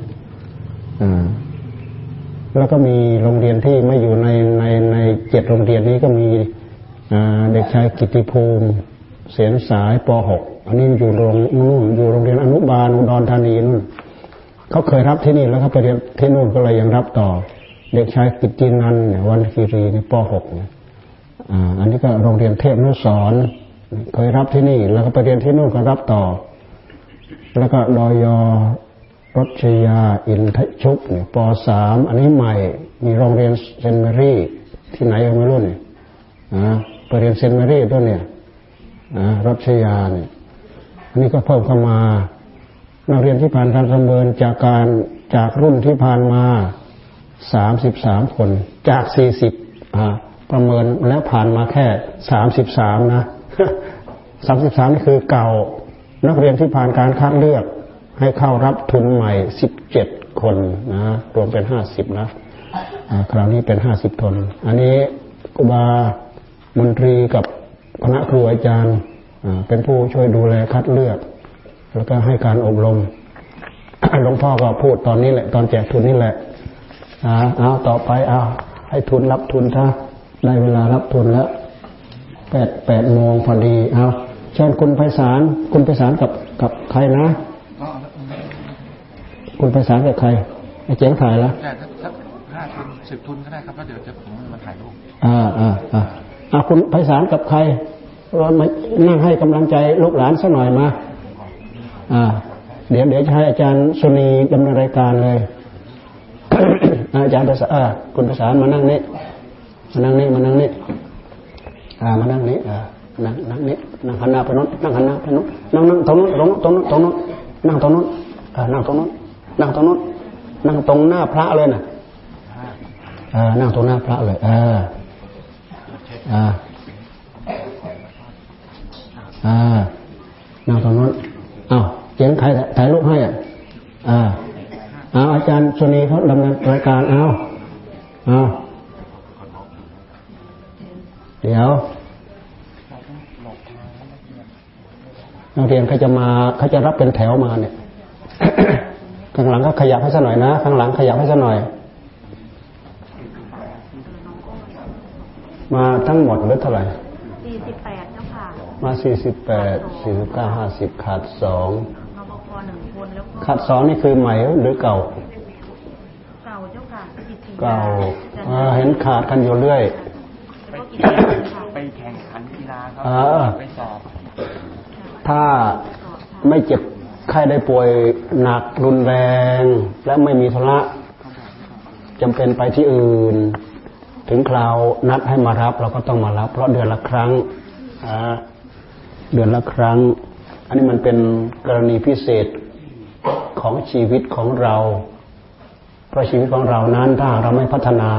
แล้วก็มีโรงเรียนที่ไม่อยู่ในในในเจ็ดโรงเรียนนี้ก็มีเด็กชายกิติภูมิเสียนสายป .6 อันนี้อยู่โรงนู่นอยู่โรงเรียนอนุบาลอุดรธานีนู่นเขาเคยรับที่นี่แล้วเขาไปเรียนที่นู่นก็เลยยังรับต่อ เด็กชายกิตินันวันคีรีในป .6 เนี่ยอันนี้ก็โรงเรียนเทพนุสรเคยรับที่นี่ แล้วก็ไปเรียนที่นู่นก็รับต่อ แล้วก็ดอยอรชยาอินทชุกเนี่ยปสามอันนี้ใหม่ มีโรงเรียนเซนต์แมรี่ ที่ไหนก็ไม่รู้เนี่ยนะไปเรียนเซนต์แมรี่ด้วยเนี่ยนะรชยาเนี่ยอันนี้ก็เพิ่มเข้ามานักเรียนที่ผ่านการประเมินจากการจากรุ่นที่ผ่านมาสามสิบสามคน จากสี่สิบประเมินแล้วผ่านมาแค่สามสิบสามนะสามสิบสามนี่คือเก่า นักเรียนที่ผ่านการคัดเลือก ให้เข้ารับทุนใหม่สิบเจ็ดคนนะรวมเป็นห้าสิบนะคราวนี้เป็นห้าสิบทนอันนี้กุบามนตรีกับคณะครูอาจารย์เป็นผู้ช่วยดูแลคัดเลือก แล้วก็ให้การอบรมหลวงพ่อก็พูดตอนนี้แหละ ตอนแจกทุนนี่แหละเอาต่อไปเอาให้ทุนรับทุนถ้าได้เวลารับทุนแล้วแปดแปดโมงพอดีเอา เชิญคุณไพศาลคุณไพศาลกับกับใครนะคุณไพศาลกับใครไอ้เจ๋งถ่ายแล้วแต่ถ้าห้าทุนสิบทุนก็ได้ครับแล้วเดี๋ยวจะผมมาถ่ายรูปอ่าอ่าอ่าอ่าคุณไพศาลกับใครเรามานั่งให้กำลังใจลูกหลานสักหน่อยมาอ่า เดี๋ยวเดี๋ยวจะให้อาจารย์สุนีดำเนินรายการเลยอาจารย์ภาษาคุณภาษามานั่งนี่มานั่งนี่มานั่งนี่อ่ามานั่งนี่อ่า นั่งนั่งนี่นั่งหันหน้าไปโน้นนั่งหันหน้าไปโน้นนั่งนั่งตรงโน้นตรงโน้นตรงโน้นตรงโน้นนั่งตรงโน้นอ่านั่งตรงโน้นนั่งตรงโน้นนั่งตรงหน้าพระเลยน่ะอ่านั่งตรงหน้าพระเลยอ่าอ่าอ่านั่งตรงโน้นอ้าวเจ๋งใครถ่ายรูปให้อะอ่าเอาอาจารย์ชนีเขาดำเนินรายการเอาเอาเดี๋ยว นักเรียนเขาจะมาเขาจะรับเป็นแถวมาเนี่ยข้างหลังก็ขยับให้สักหน่อยนะข้างหลังขยับให้สักหน่อย มาทั้งหมดหรือเท่าไหร่สี่สิบแปดเจ้าค่ะ มาสี่สิบแปดสี่สิบเก้าห้าสิบขาดสองนบกหนึ่งคนแล้วขาดสองนี่คือใหม่หรือเก่า เก่าเจ้าค่ะเก่าเห็นขาดกันอยู่เรื่อยไปแข่งขันกีฬาครับไปสอบ ถ้าไม่เจ็บไข้ได้ป่วยหนักรุนแรง และไม่มีธุระจำเป็นไปที่อื่น ถึงคราวนัดให้มารับ เราก็ต้องมารับ เพราะเดือนละครั้งเดือนละครั้ง อันนี้มันเป็นกรณีพิเศษของชีวิตของเรา เพราะชีวิตของเรานั้นถ้าเราไม่พัฒนา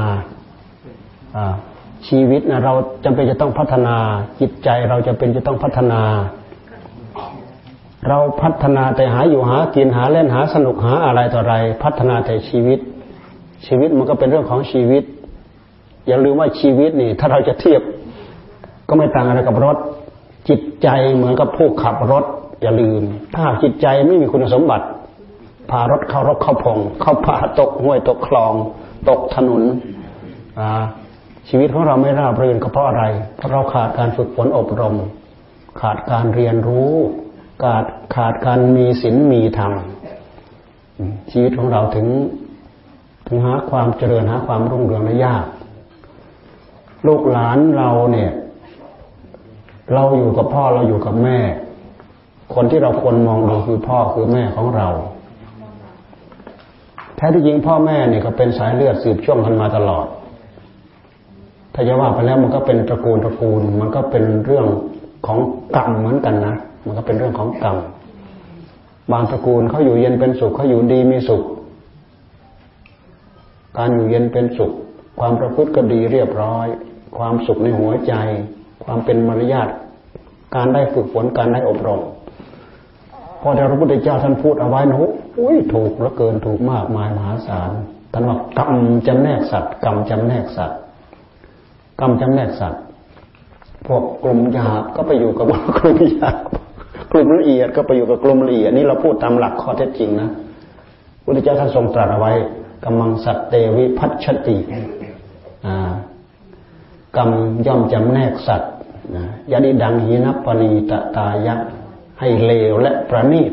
ชีวิตนะเราจำเป็นจะต้องพัฒนา จิตใจเราจะเป็นจะต้องพัฒนา เราพัฒนาแต่หาอยู่หากินหาเล่นหาสนุกหาอะไรต่ออะไร พัฒนาแต่ชีวิต ชีวิตมันก็เป็นเรื่องของชีวิต อย่าลืมว่าชีวิตนี่ ถ้าเราจะเทียบ ก็ไม่ต่างอะไรกับรถ จิตใจเหมือนกับผู้ขับรถ อย่าลืม ถ้าจิตใจไม่มีคุณสมบัติพารถเข้ารถเข้าพง เข้าป่าตกห้วยตกคลอง ตกถนนอ่าชีวิตของเราไม่ราบรื่นก็เพราะอะไรเพราะเราขาดการฝึกฝนอบรม ขาดการเรียนรู้ ขาดขาดการมีศีลมีธรรมชีวิตของเราถึงถึงหาความเจริญหาความรุ่งเรืองได้ยาก ลูกหลานเราเนี่ย เราอยู่กับพ่อเราอยู่กับแม่ คนที่เราควรมองดูคือพ่อคือแม่ของเรา แท้ที่จริงพ่อแม่เนี่ยก็เป็นสายเลือดสืบช่วงกันมาตลอด ถ้าจะว่าไปแล้วมันก็เป็นตระกูลตระกูล มันก็เป็นเรื่องของกรรมเหมือนกันนะ มันก็เป็นเรื่องของกรรมบางตระกูลเขาอยู่เย็นเป็นสุขเขาอยู่ดีมีสุข การอยู่เย็นเป็นสุข ความประพฤติก็ดีเรียบร้อย ความสุขในหัวใจ ความเป็นมารยาทการได้ฝึกฝนการได้อบรมพอพระพุทธเจ้าท่านพูดเอาไว้นะอุ้ยถูกแล้วเกินถูกมากมายมหาศาลท่านว่ากรรมจำแนกสัตว์กรรมจำแนกสัตว์กรรมจำแนกสัตว์พวกกลุ่มหยาบก็ไปอยู่กับกลุ่มหยาบ กลุ่มละเอียดก็ไปอยู่กับกลุ่มละเอียดนี่เราพูดตามหลักข้อเท็จจริงนะพุทธเจ้าท่านทรงตรัสเอาไว้กำมังสัตเตวิพัชติกรรมย่อมจำแนกสัตว์ยาดิดังหินัปณีตตายะให้เลวและประณีต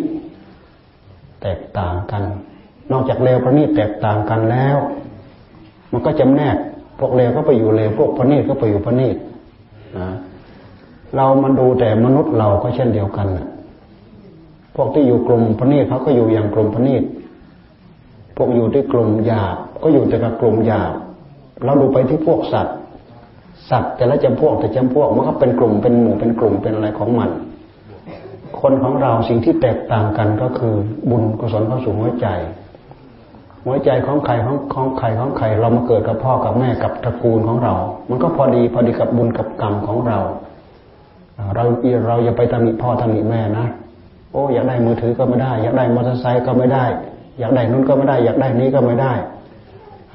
แตกต่างกัน นอกจากเลวประณีตแตกต่างกันแล้ว มันก็จำแนกพวกเลวก็ไปอยู่เลวพวกพระเนตก็ไปอยู่พระเนตนะ เรามันดูแต่มนุษย์เราก็เช่นเดียวกันนะพวกที่อยู่กลุ่มพระเนตรเขาก็อยู่อย่างกลุ่มพระเนตรพวกอยู่ด้วยกลุ่มหยาบก็อยู่แต่กับกลุ่มหยาบเราดูไปที่พวกสัตว์ สัตว์แต่ละจำพวกแต่จำพวกมันก็เป็นกลุ่มเป็นหมู่เป็นกลุ่มเป็นอะไรของมัน คนของเราสิ่งที่แตกต่างกันก็คือบุญกุศลเข้าสู่หัวใจ หัวใจของใครของของใครของใครเรามาเกิดกับพ่อกับแม่กับตระกูลของเรา มันก็พอดีพอดีกับบุญกับกรรมของเรา เราเราอย่าไปตำหนิพ่อตำหนิแม่นะโอ้อยากได้มือถือก็ไม่ได้ อยากได้มอเตอร์ไซค์ก็ไม่ได้ อยากได้นู้นก็ไม่ได้ อยากได้นี้ก็ไม่ได้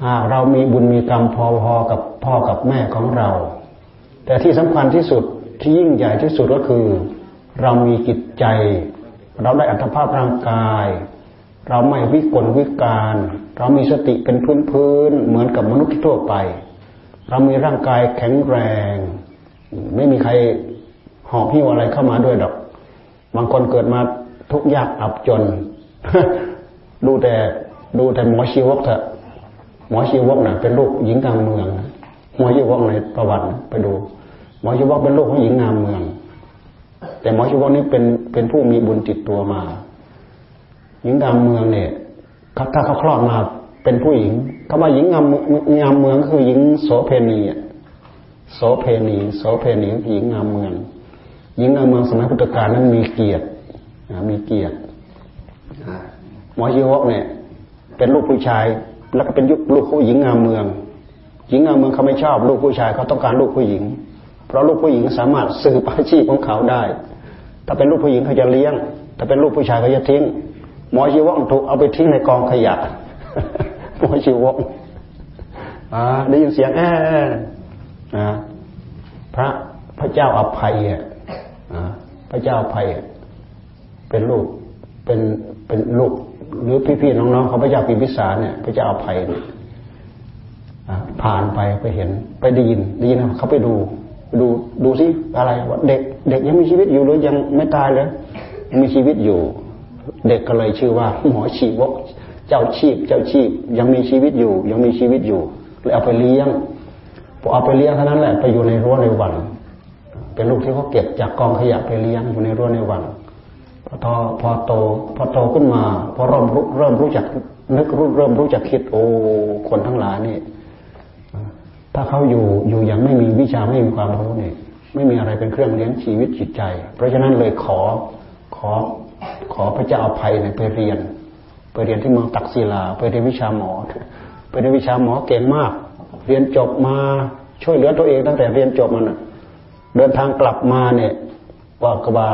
หากเรามีบุญมีกรรมพอๆกับพ่อกับแม่ของเรา แต่ที่สำคัญที่สุดที่ยิ่งใหญ่ที่สุดก็คือ เรามีจิตใจ เราได้อัตภาพร่างกาย เราไม่วิกลวิการ เรามีสติเป็นพื้นพื้นเหมือนกับมนุษย์ทั่วไป เรามีร่างกายแข็งแรง ไม่มีใคร หอบพิ้วอะไรเข้ามาด้วยดอก บางคนเกิดมาทุกยากอับจน ดูแต่ดูแต่หมอชีวกเถอะหมอชีวกน่ะเป็นลูกหญิงกลางเมืองหมอชีวกในประวัติไปดู หมอชีวกเป็นลูกของหญิงงามเมือง แต่หมอชีวกนี้เป็นเป็นผู้มีบุญติดตัวมา หญิงงามเมืองเนี่ยถ้าเขาคลอดมาเป็นผู้หญิงคำว่าหญิงงามงามเมืองคือหญิงโสเพณีโสเพณีโสเพณีหญิงงามเมือง หญิงงามเมืองสมัยพุทธกาลนั้นมีเกียรติมีเกียรติหมอชีวกเนี่ย เป็นลูกผู้ชาย แล้วก็เป็นยุคลูกผู้หญิงงามเมือง หญิงงามเมืองเขาไม่ชอบลูกผู้ชายเขาต้องการลูกผู้หญิง เพราะลูกผู้หญิงสามารถสืบอาชีพของเขาได้ ถ้าเป็นลูกผู้หญิงเขาจะเลี้ยง ถ้าเป็นลูกผู้ชายเขาจะทิ้ง หมอชีวกถูกเอาไปทิ้งในกองขยะ หมอชีวกได้ยินเสียงแอ่พระพระเจ้าอภัยอะ พระเจ้าภัยเป็นลูกเป็นเป็นลูกหรือพี่ๆน้องๆเขาพระเจ้าพิมพิสารเนี่ยพระเจ้าภัยเนี่ยผ่านไปไปเห็นไปได้ยินได้ยินเขาไปดูดูดูซิอะไรว่าเด็ก เด็กยังมีชีวิตอยู่หรือยังไม่ตายเลยยังมีชีวิตอยู่ เด็กก็เลยชื่อว่า หมอชีวก เจ้าชีพ เจ้าชีพ ยังมีชีวิตอยู่ ยังมีชีวิตอยู่เลยเอาไปเลี้ยงพอเอาไปเลี้ยงเท่านั้นแหละไปอยู่ในรั้วในวัง เป็นลูกที่เขาเก็บจากกองขยะไปเลี้ยงอยู่ในรั้วในวังพอพอโตพอโตขึ้นมาพอเริ่มรู้เริ่มรู้จักนึกรู้เริ่มรู้จักคิดโอ้คนทั้งหลายนี่ถ้าเขาอยู่อยู่อย่างไม่มีวิชาไม่มีความรู้เนี่ยไม่มีอะไรเป็นเครื่องเลี้ยงชีวิตจิตใจ เพราะฉะนั้นเลยขอขอขอพระเจ้าอภัยเนี่ยไปเรียน ไปเรียนที่เมืองตักศิลา ไปเรียนวิชาหมอ ไปเรียนวิชาหมอเก่งมาก เรียนจบมาช่วยเหลือตัวเองตั้งแต่เรียนจบมัน เดินทางกลับมาเนี่ยว่ากบา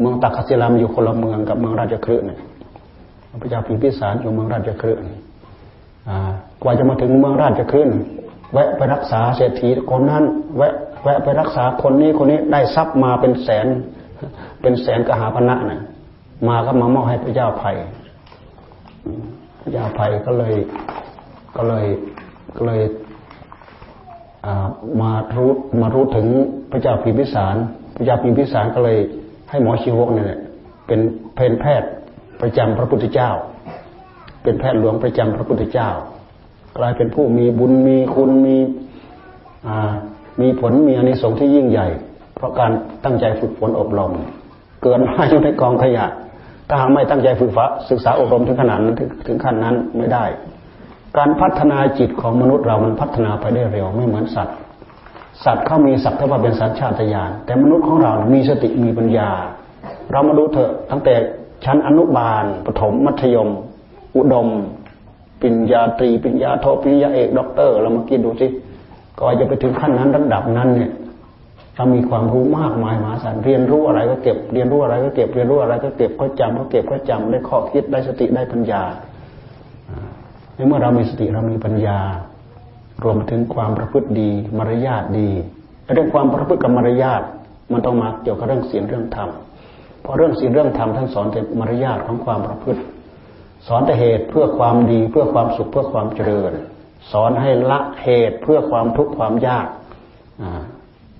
เมืองตักศิลามอยู่คนละเมืองกับเมืองราชคฤห์เนี่ยพระเจ้าพิมพิสารอยู่เมืองราชคฤห์กว่าจะมาถึงเมืองราชคฤห์แวะไปรักษาเศรษฐีคนนั้น แวะแวะไปรักษาคนนี้คนนี้ได้ทรัพย์มาเป็นแสน เป็นแสนกหาพนะน่ะมาก็มามอบให้พระเจ้าภัยพระเจ้าภัยก็เลยก็เลยก็เลย มารู้มารู้ถึงพระเจ้าพิมพิสาร พระเจ้าพิมพิสารก็เลยให้หมอชีวกเนี่ยเป็นเพนแพทย์ประจำพระพุทธเจ้า เป็นแพทย์หลวงประจำพระพุทธเจ้า กลายเป็นผู้มีบุญมีคุณมีมีผลมีอานิสงส์ที่ยิ่งใหญ่ เพราะการตั้งใจฝึกฝนอบรม เกินมาอยู่ในกองขยะ ถ้าหากไม่ตั้งใจฝึกฝศึกษาอบรมถึงขนาดนั้นถึงขั้นนั้นไม่ได้ การพัฒนาจิตของมนุษย์เรามันพัฒนาไปได้เร็วไม่เหมือนสัตว์ สัตว์เขามีสักแต่ว่าเป็นสัญชาตญาณแต่มนุษย์ของเรามีสติมีปัญญา เรามาดูเถอะตั้งแต่ชั้นอนุบาลปฐมมัธยม อุดมปิญญาตรีปิญญาโทปิญญาเอกด็อกเตอร์เรามาคิดดูสิก่อนจะไปถึงขั้นนั้นระดับนั้นเนี่ยเรามีความรู้มากมายมหาศาลเรียนรู้อะไรก็เก็บ เรียนรู้อะไรก็เก็บเรียนรู้อะไรก็เก็บก็จำก็เก็บก็จำได้ข้อคิดได้สติได้ปัญญา ในเมื่อเรามีสติเรามีปัญญา รวมถึงความประพฤติดีมารยาทดีเรื่องความประพฤติกับมารยาทมันต้องมาเกี่ยวกับเรื่องศีลเรื่องธรรมเพราะเรื่องศีลเรื่องธรรมท่านสอนแต่มารยาทของความประพฤติ สอนแต่เหตุเพื่อความดีเพื่อความสุขเพื่อความเจริญ สอนให้ละเหตุเพื่อความทุกข์ความยาก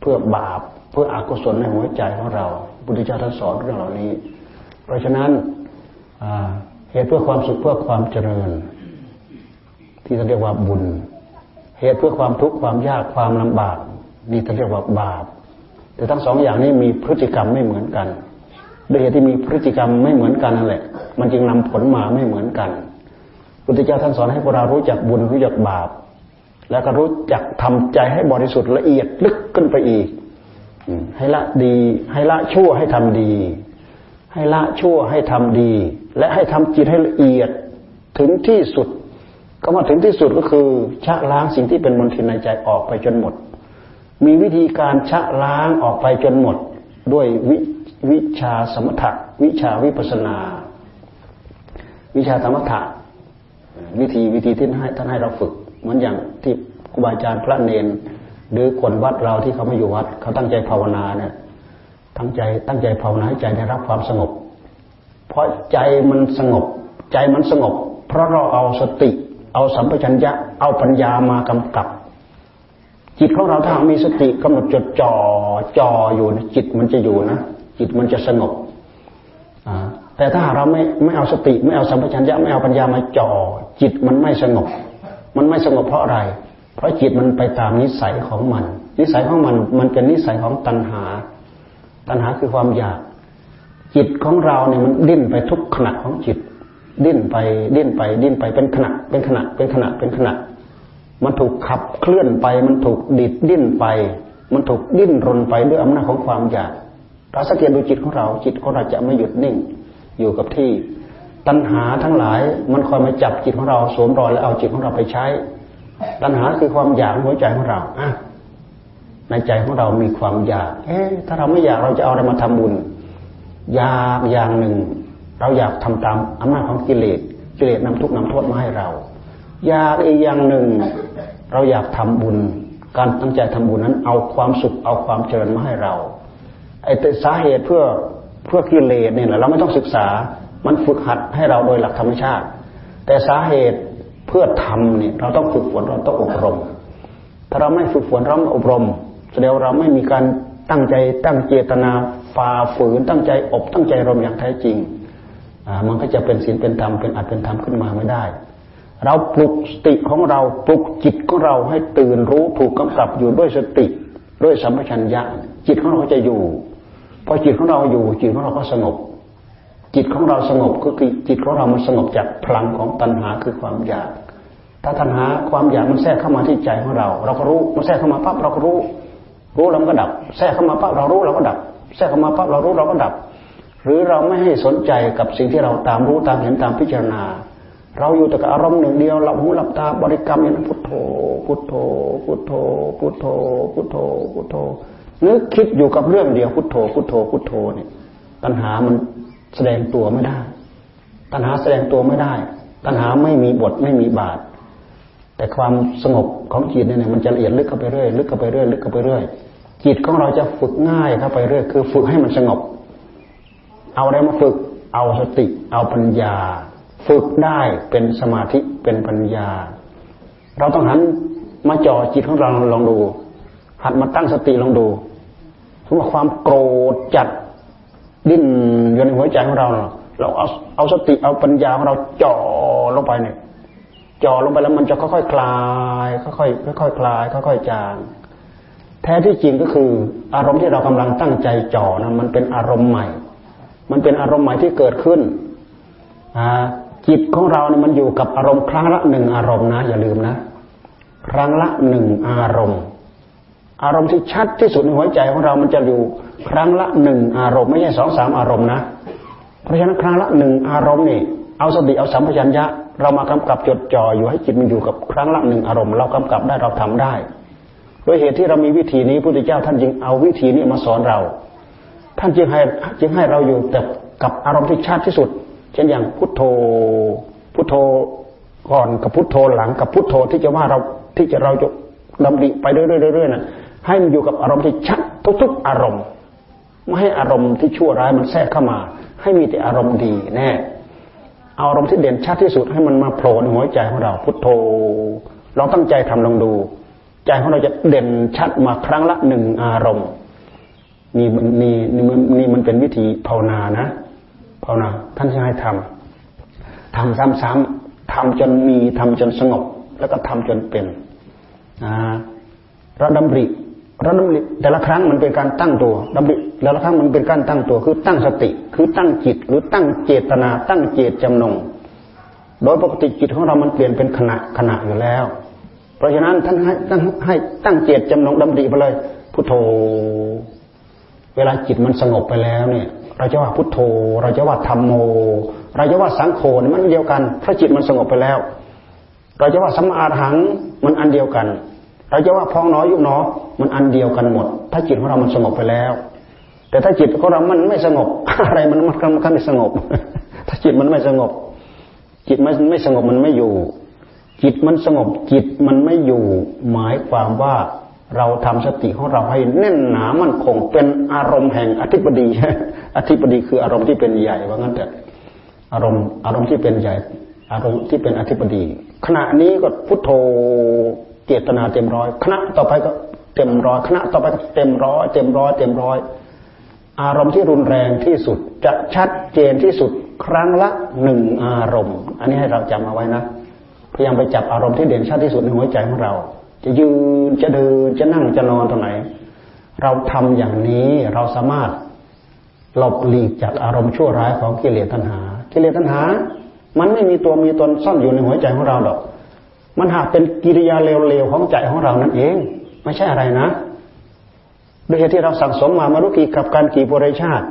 เพื่อบาปเพื่ออกุศลในหัวใจของเราพุทธเจ้าท่านสอนเรื่องเหล่านี้ เพราะฉะนั้นเหตุเพื่อความสุขเพื่อความเจริญ ที่เราเรียกว่าบุญ เหตุเพื่อความทุกข์ความยากความลำบาก นี่จะเรียกว่าบาป แต่ทั้งสองอย่างนี้มีพฤติกรรมไม่เหมือนกันด้วยเหตุที่มีพฤติกรรมไม่เหมือนกันนั่นแหละ มันจึงนำผลมาไม่เหมือนกันพุทธเจ้าท่านสอนให้พวกเรารู้จักบุญรู้จักบาป แล้วก็รู้จักทำใจให้บริสุทธิ์ละเอียดลึกขึ้นไปอีกให้ละดี ให้ละชั่วให้ทำดี ให้ละชั่วให้ทำดี และให้ทำจิตให้ละเอียดถึงที่สุด ก็มาถึงที่สุดก็คือชะล้างสิ่งที่เป็นมลทินในใจออกไปจนหมด มีวิธีการชะล้างออกไปจนหมด ด้วยวิวิชาสมถะวิชาวิปัสนา วิชาสมถะวิธีวิธีที่ให้ท่านให้เราฝึก เหมือนอย่างที่ครูบาอาจารย์พระเนน หรือคนวัดเราที่เขาไม่อยู่วัด เขาตั้งใจภาวนาเนี่ยตั้งใจตั้งใจภาวนาให้ใจได้รับความสงบ เพราะใจมันสงบ ใจมันสงบ เพราะเราเอาสติ เอาสัมปชัญญะเอาปัญญามากำกับ จิตของเราถ้ามีสติกำหนดจดจ่อจ่ออยู่นะจิตมันจะอยู่นะจิตมันจะสงบแต่ถ้าเราไม่ไม่เอาสติ ไม่เอาสัมปชัญญะไม่เอาปัญญามาจ่อจิตมันไม่สงบ มันไม่สงบเพราะอะไร เพราะจิตมันไปตามนิสัยของมัน นิสัยของมันมันเป็นนิสัยของตัณหา ตัณหาคือความอยาก จิตของเราเนี่ยมันดิ้นไปทุกขณะของจิต ดิ้นไปดิ้นไป ดิ้นไปเป็นขณะเป็นขณะเป็นขณะเป็นขณะ มันถูกขับเคลื่อนไป มันถูกดิดดิ้นไป มันถูกดิ้นรนไปด้วยอำนาจของความอยากเราสังเกตดูจิตของเรา จิตของเราจะไม่หยุดนิ่ง อยู่กับที่ ตัณหาทั้งหลาย มันคอยมาจับจิตของเราสวมรอยแล้วเอาจิตของเราไปใช้ ตัณหาคือความอยากหัวใจของเราอะในใจของเรามีความอยาก เอ๊ะถ้าเราไม่อยากเราจะเอาอะไรมาทำบุญ อยากอย่างหนึ่ง เราอยากทำตามอำนาจของกิเลสกิเลสนำทุกข์นำโทษมาให้เรา อยากอีกอย่างหนึ่ง เราอยากทำบุญ การตั้งใจทำบุญนั้น เอาความสุขเอาความเจริญมาให้เราไอ้สาเหตุเพื่อเพื่อกิเลสเนี่ยเราไม่ต้องศึกษา มันฝึกหัดให้เราโดยหลักธรรมชาติ แต่สาเหตุเพื่อทำเนี่ยเราต้องฝึกฝนเราต้องอบรม ถ้าเราไม่ฝึกฝนเราไม่อบรมแสดงเราไม่มีการตั้งใจตั้งเจตนาฝ่าฝืนตั้งใจอบตั้งใจรมอย่างแท้จริง มันก็จะเป็นศีลเป็นธรรมเป็นอัตเป็นธรรมขึ้นมาไม่ได้ เราปลุกสติของเราปลุกจิตของเราให้ตื่นรู้ถูกกำกับอยู่ด้วยสติด้วยสัมปชัญญะ จิตของเราจะอยู่พอจิตของเราอยู่ จิตของเราก็สงบ จิตของเราสงบก็คือจิตของเรามันสงบจากพลังของตัณหาคือความอยาก ถ้าตัณหาความอยากมันแทรกเข้ามาที่ใจของเรา เราก็รู้มันแทรกเข้ามาปั๊บเราก็รู้ รู้แล้วก็ดับ แทรกเข้ามาปั๊บเรารู้เราก็ดับ แทรกเข้ามาปั๊บเรารู้เราก็ดับ หรือเราไม่ให้สนใจกับสิ่งที่เราตามรู้ตามเห็นตามพิจารณา เราอยู่แต่กับอารมณ์หนึ่งเดียวหลับหูหลับตาบริกรรมอย่างนั้นพุทโธพุทโธพุทโธพุทโธพุทโธพุทโธนึกคิดอยู่กับเรื่องเดียวพุทโธพุทโธพุทโธเนี่ยตัณหามันแสดงตัวไม่ได้ ตัณหาแสดงตัวไม่ได้ ตัณหาไม่มีบทไม่มีบาท แต่ความสงบของจิตเนี่ยมันจะละเอียดลึกเข้าไปเรื่อยลึกเข้าไปเรื่อยลึกเข้าไปเรื่อยจิตของเราจะฝึกง่ายเข้าไปเรื่อยคือ ฝึกให้มันสงบ เอาอะไรมาฝึก เอาสติ เอาปัญญา ฝึกได้เป็นสมาธิเป็นปัญญา เราต้องหันมาจ่อจิตของเราลองดู หัดมาตั้งสติลองดูสมมติความโกรธจัดดิ้นอยู่ในหัวใจของเรา เราเอาเอาสติเอาปัญญาของเราจ่อลงไปเนี่ยจ่อลงไปแล้วมันจะค่อยๆคลายค่อยๆค่อยๆคลายค่อยๆจาง แท้ที่จริงก็คือ อารมณ์ที่เรากำลังตั้งใจจ่อนะมันเป็นอารมณ์ใหม่ มันเป็นอารมณ์ใหม่ที่เกิดขึ้นจิตของเราเนี่ยมันอยู่กับอารมณ์ครั้งละหนึ่งอารมณ์นะ อย่าลืมนะ ครั้งละหนึ่งอารมณ์ อารมณ์ที่ชัดที่สุดในหัวใจของเรา มันจะอยู่ครั้งละหนึ่งอารมณ์ไม่ใช่สองสามอารมณ์นะ เพราะฉะนั้นครั้งละหนึ่งอารมณ์นี่เอาสติเอาสัมปชัญญะเรามากำกับจดจ่ออยู่ให้จิตมันอยู่กับครั้งละหนึ่งอารมณ์ เรากำกับได้เราทำได้ โดยเหตุที่เรามีวิธีนี้พระพุทธเจ้าท่านจึงเอาวิธีนี้มาสอนเรา ท่านจึงให้จึงให้เราอยู่แต่กับอารมณ์ที่ชัดที่สุด เช่นอย่างพุทโธ พุทโธก่อนกับพุทโธหลังกับพุทโธที่จะว่าเราที่จะเราจะดำริไปเรื่อยๆๆนะให้มันอยู่กับอารมณ์ที่ชัดทุก ๆ อารมณ์ ไม่ให้อารมณ์ที่ชั่วร้ายมันแทรกเข้ามา ให้มีแต่อารมณ์ดีแน่เอาอารมณ์ที่เด่นชัดที่สุดให้มันมาโผล่ในหัวใจของเรา พุทโธ เราตั้งใจทำลองดู ใจของเราจะเด่นชัดมาครั้งละหนึ่งอารมณ์ นี่นี่นี่นี่มันเป็นวิธีภาวนานะภาวนาท่านจะให้ทำทำซ้ำๆทำจนมีทำจนสงบ แล้วก็ทำจนเป็นราดำริราดำริแต่ละครั้งมันเป็นการตั้งตัวดำริแต่ละครั้งมันเป็นการตั้งตัว คือตั้งสติ คือตั้งจิต หรือตั้งเจตนา ตั้งเจตจำนง โดยปกติจิตของเรามันเปลี่ยนเป็นขณะขณะอยู่แล้ว เพราะฉะนั้นท่านให้ตั้งให้ตั้งเจตจำนงดำริไปเลยพุทโธ เวลาจิตมันสงบไปแล้วเนี่ย เราจะว่าพุทโธ เราจะว่าธรรมโม เราจะว่าสังโฆมันเดียวกันเพราะจิตมันสงบไปแล้ว เราจะว่าสัมมาอรหังมันอันเดียวกัน เราจะว่าพองน้อยยุบหนอมันอันเดียวกันหมด ถ้าจิตของเรามันสงบไปแล้ว แต่ถ้าจิตของเรามันไม่สงบ อะไรมันมันก็ไม่สงบ ถ้าจิตมันไม่สงบ จิตมันไม่สงบมันไม่อยู่ จิตมันสงบจิตมันไม่อยู่ หมายความว่า เราทำสติของเราให้แน่นหนามั่นคงเป็นอารมณ์แห่งอธิปดีอธิปดีคืออารมณ์ที่เป็นใหญ่ว่างั้นแต่อารมณ์อารมณ์ที่เป็นใหญ่ อารมณ์ที่เป็นอธิปดี ขณะนี้ก็พุทโธเจตนาเต็มร้อยคณะต่อไปก็เต็มร้อยคณะต่อไปก็เต็มร้อยเต็มร้อยเต็มร้อยอารมณ์ที่รุนแรงที่สุดจะชัดเจนที่สุดครั้งละหนึ่งอารมณ์ อันนี้ให้เราจำเอาไว้นะพยายามไปจับอารมณ์ที่เด่นชัดที่สุดในหัวใจของเรา จะยืนจะเดินจะนั่งจะนอนตรงไหน เราทำอย่างนี้เราสามารถหลบหลีกจากอารมณ์ชั่วร้ายของกิเลสตัณหา กิเลสตัณหา มันไม่มีตัวมีตนซ่อนอยู่ในหัวใจของเราดอก มันหากเป็นกิริยาเลวๆของใจของเรานั่นเอง ไม่ใช่อะไรนะด้วยเหตุที่เราสั่งสมมามารุกีกับการกี่บริชาติ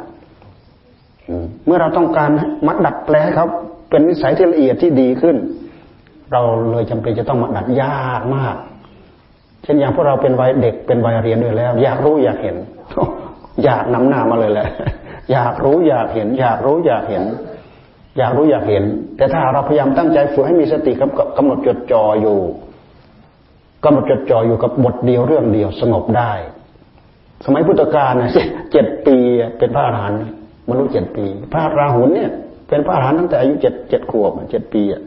เมื่อเราต้องการมัดดัดแปลให้เขาเป็นนิสัยที่ละเอียดที่ดีขึ้น เราเลยจำเป็นจะต้องมาดัดยากมาก ช่นอย่างพวกเราเป็นวัยเด็กเป็นวัยเรียนด้วยแล้ว อยากรู้อยากเห็น อยากนำหน้ามาเลยแหละ อยากรู้อยากเห็น อยากรู้อยากเห็น อยากรู้อยากเห็น แต่ถ้าเราพยายามตั้งใจฝึกให้มีสติกำหนดจดจ่ออยู่กำหนดจดจ่ออยู่กับบทเดียวเรื่องเดียวสงบได้ สมัยพุทธกาลนะเจ็ดปีเป็นพระอรหันต์มนุษย์เจ็ดปี พระราหุลเนี่ย เป็นพระอรหันต์ตั้งแต่อายุเจ็ดเจ็ดขวบเจ็ดปีอะ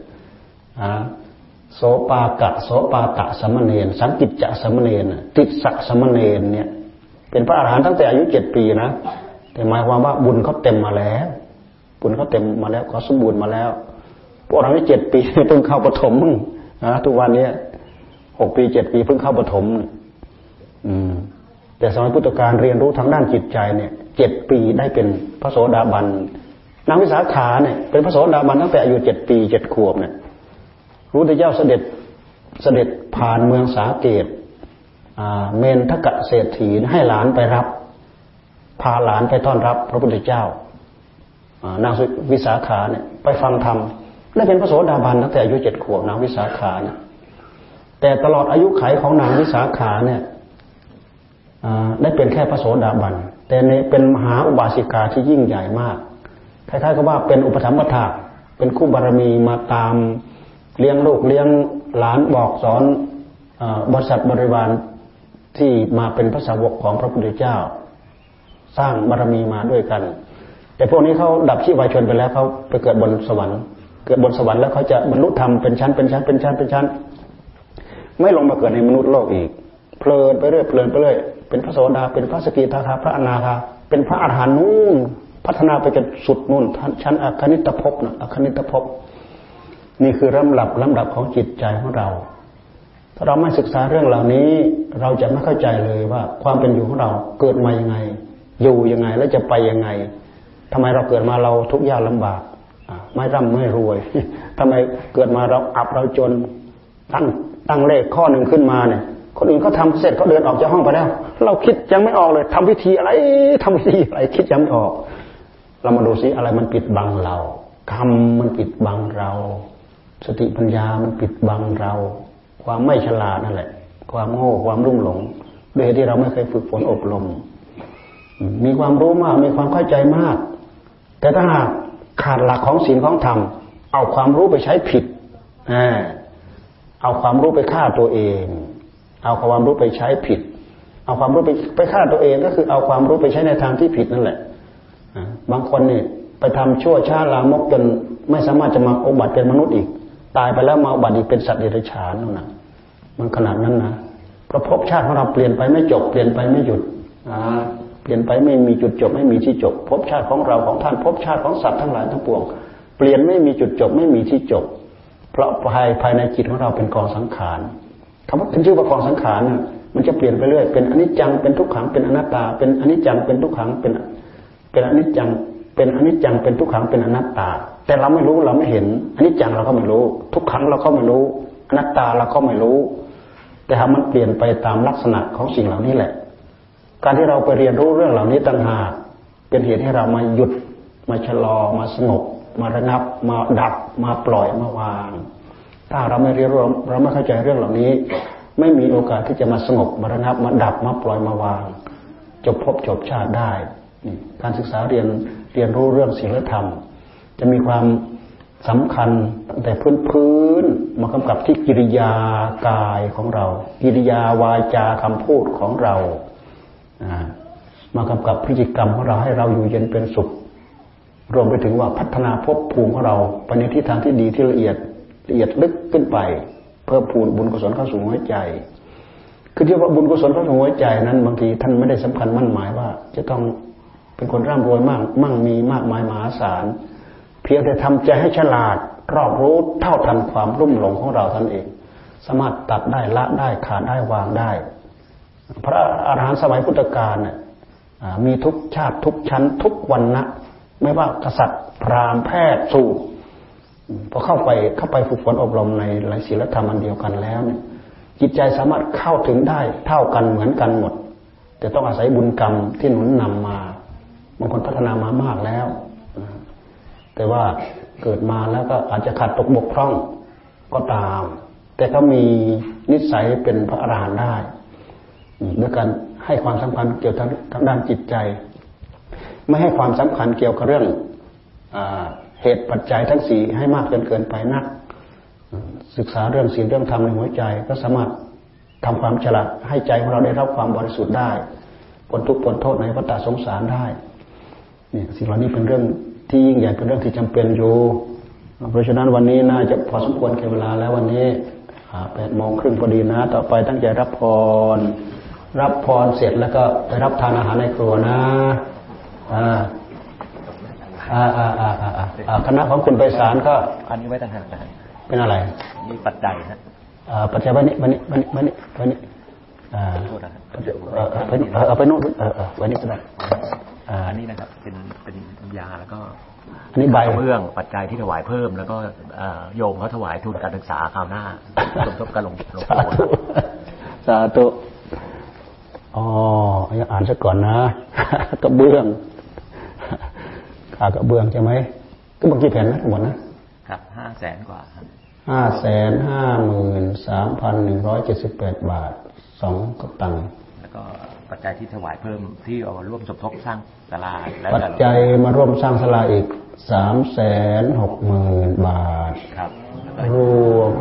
โสปากะโสปาตะสมณเณรสังกิจจะสมณเณรติสะสมณเณรเนี่ย เป็นพระอรหันต์ตั้งแต่อายุเจ็ดปีนะแต่หมายความว่าบุญเขาเต็มมาแล้ว บุญเขาเต็มมาแล้วเขาสมบูรณ์มาแล้วพวกเราที่เจ็ดปีเพิ่งเข้าปฐมนะทุกวันนี้หกปีเจ็ดปีเพิ่งเข้าปฐมอืม แต่สมัยพุทธกาลเรียนรู้ทางด้านจิตใจเนี่ยเจ็ดปีได้เป็นพระโสดาบันนางวิสาขาเนี่ยเป็นพระโสดาบันตั้งแต่อายุเจ็ดปีเจ็ดขวบเนี่ย รู้แต่เจ้าเสด็จเสด็จผ่านเมืองสาเกตเมนทกะเศรษฐีให้หลานไปรับ พาหลานไปต้อนรับ พระพุทธเจ้านางวิสาขาเนี่ยไปฟังธรรมได้เป็นพระโสดาบันตั้งแต่อายุเจ็ดขวบนางวิสาขาเนี่ยแต่ตลอดอายุไขของนางวิสาขาเนี่ยได้เป็นแค่พระโสดาบัน แต่เป็นมหาอุบาสิกาที่ยิ่งใหญ่มากคล้ายๆกับว่าเป็นอุปถัมภะเป็นคู่บารมีมาตาม เลี้ยงลูกเลี้ยงหลานบอกสอนบริษัทบริวารที่มาเป็นพระสาวกของพระพุทธเจ้า สร้างบารมีมาด้วยกัน แต่พวกนี้เขาดับชีวายชนไปแล้วเขาไปเกิดบนสวรรค์ เกิดบนสวรรค์แล้วเขาจะบรรลุธรรมเป็นชั้นเป็นชั้นเป็นชั้นเป็นชั้น ไม่ลงมาเกิดในมนุษย์โลกอีก เพลินไปเรื่อยเพลินไปเรื่อยเป็นพระโสดาเป็นพระสกิทาคาพระอนาคาเป็นพระอรหันต์นู่นพัฒนาไปจนสุดนู่นชั้นอคณิตภพนะอคณิตภพ นี่คือลำดับลำดับของจิตใจของเรา ถ้าเราไม่ศึกษาเรื่องเหล่านี้ เราจะไม่เข้าใจเลยว่า ความเป็นอยู่ของเราเกิดมายังไง อยู่ยังไงแล้วจะไปยังไงทำไมเราเกิดมาเราทุกข์ยากลำบากไม่ร่ำไม่รวยทำไมเกิดมาเราอับเราจนตั้งตั้งเลขข้อหนึ่งขึ้นมาเนี่ยคนอื่นเขาทาเสร็จเขาเดินออกจากห้องไปแล้ว เราคิดยังไม่ออกเลยทำพิธีอะไรทำพิธีอะไรคิดยังไม่ออก เรามาดูซิอะไรมันปิดบังเราคำมันปิดบังเรา สติปัญญามันปิดบังเรา ความไม่ฉลาดนั่นแหละ ความโง่ความรุ่มหลงโดยที่เราไม่เคยฝึกฝนอบรม มีความรู้มาก มีความเข้าใจมาก แต่ถ้าหากขาดหลักของศีลของธรรม เอาความรู้ไปใช้ผิดเอาความรู้ไปฆ่าตัวเอง เอาความรู้ไปใช้ผิด เอาความรู้ไปไปฆ่าตัวเองก็คือเอาความรู้ไปใช้ในทางที่ผิดนั่นแหละบางคนเนี่ยไปทำชั่วช้าลามกจนไม่สามารถจะมาอุบัติเป็นมนุษย์อีก ตายไปแล้วมาบัติเป็นสัตว์เดรัจฉานนั่นนะมันขนาดนั้นนะเพราะภพชาติของเราเปลี่ยนไปไม่จบ เปลี่ยนไปไม่หยุดเปลี่ยนไปไม่มีจุดจบ ไม่มีที่จบภพชาติของเราของท่านภพชาติของสัตว์ทั้งหลายทั้งปวง เปลี่ยนไม่มีจุดจบ ไม่มีที่จบ เพราะภายภายในจิตของเราเป็นกองสังขารคำว่าเป็นชื่อว่ากองสังขารน่ะมันจะเปลี่ยนไปเรื่อย เป็นอนิจจัง เป็นทุกขัง เป็นอนัตตา เป็นอนิจจัง เป็นทุกขัง เป็น เป็นอนิจจัง เป็นอนิจจัง เป็นทุกขัง เป็นอนัตตา แต่เราไม่รู้เราไม่เห็นอันนี้จังเราก็ไม่รู้ ทุกครั้งเราก็ไม่รู้อนัตตาเราก็ไม่รู้ แต่หากมันเปลี่ยนไปตามลักษณะของสิ่งเหล่านี้แหละ การที่เราไปเรียนรู้เรื่องเหล่านี้ต่างหากเป็นเหตุให้เรามาหยุดมาชะลอมาสงบมาระงับ มาดับมาปล่อยมาวาง ถ้าเราไม่เรียนรู้เราไม่เข้าใจเรื่องเหล่านี้ ไม่มีโอกาสที่จะมาสงบมาระงับ มาดับมาปล่อยมาวาง จบภพจบชาติได้การศึกษาเรียนเรียนรู้เรื่องศีลธรรม จะมีความสำคัญตั้งแต่พื้นพื้นมากำกับที่กิริยากายของเรา กิริยาวาจาคำพูดของเรามากำกับพฤติกรรมของเราให้เราอยู่เย็นเป็นสุข รวมไปถึงว่าพัฒนาภพภูมิของเราไปในทิศทางที่ดีที่ละเอียดละเอียดลึกขึ้นไป เพิ่มพูนบุญกุศลเข้าสู่หัวใจ คือที่ว่าบุญกุศลเข้าสู่หัวใจนั้น บางทีท่านไม่ได้สำคัญมั่นหมายว่า จะต้องเป็นคนร่ำรวยมากมั่งมีมากมายมหาศาล เพียงแต่ทำใจให้ฉลาดรอบรู้เท่าทันความรุ่มหลงของเราท่านเอง สามารถตัดได้ละได้ขาดได้วางได้ พระอาหารหันต์สมัยพุทธกาลเนี่ยมีทุกชาติทุกชั้น ทุกวันนะไม่ว่ากษัตริย์พราหมณ์แพทย์สูตรพอเข้าไปเข้าไปฝึกฝนอบรมในหลักศีลธรรมอันเดียวกันแล้วเนี่ยจิตใจสามารถเข้าถึงได้เท่ากันเหมือนกันหมด แต่ต้องอาศัยบุญกรรมที่หนุนนำมาบางคนพัฒนามามากแล้ว แต่ว่าเกิดมาแล้วก็อาจจะขาดตกบกพร่องก็ตาม แต่ก็มีนิสัยเป็นพระอรหันต์ได้ด้วยการให้ความสำคัญเกี่ยวกับทางด้านจิตใจ ไม่ให้ความสำคัญเกี่ยวกับเรื่องเหตุปัจจัยทั้งสี่ให้มากเกินเกินไปนัก ศึกษาเรื่องศีลเรื่องธรรมในหัวใจ ก็สามารถทำความฉลาดให้ใจของเราได้รับความบริสุทธิ์ได้พ้นทุกข์พ้นโทษในวัฏสงสารได้นี่สิ่งเหล่านี้เป็นเรื่อง ที่ยิ่งใหญ่เป็นเรื่องที่จำเป็นอยู่ เพราะฉะนั้นวันนี้น่าจะพอสมควรแก่เวลาแล้ววันนี้แปดโมงครึ่งพอดีนะ ต่อไปตั้งใจรับพร รับพรเสร็จแล้วก็ไปรับทานอาหารในครัวนะอ่าอ่าอ่าอ่าอ่าคณะของคุณไปสารก็ อันนี้ไว้ต่างหากนะเป็นอะไร มีปัจจัยนะอ่าปัจจัยวันนี้วันนี้วันนี้วันนี้วันนี้อ่าโทษนะครับเออเออไปนี่เออเอาไปโน่นเออเออวันนี้ก็ได้ อ่าอันนี้นะครับเป็นเป็นยาแล้วก็อันนี้ใบกระเบื้องปัจจัยที่ถวายเพิ่ม แล้วก็เอ่อโยมเขาถวายทุนการศึกษาคราวหน้าสมทบกันลงลงสาธุสาธุอ๋อยังอ่านซะก่อนนะกระเบื้องค่ากระเบื้องใช่ไหมก็บางกี่แผ่นนะทั้งหมดนะครับห้าแสนกว่าครับห้าแสนห้าหมื่นสามพันหนึ่งร้อยเจ็ดสิบแปดบาทสองกตังค์แล้วก็ ปัจจัยที่ถวายเพิ่มที่เอามาร่วมสมทบสร้างศาลาแล้วปัจจัยมาร่วมสร้างศาลาอีกสามแสนหกหมื่นบาทครับแล้วก็รวม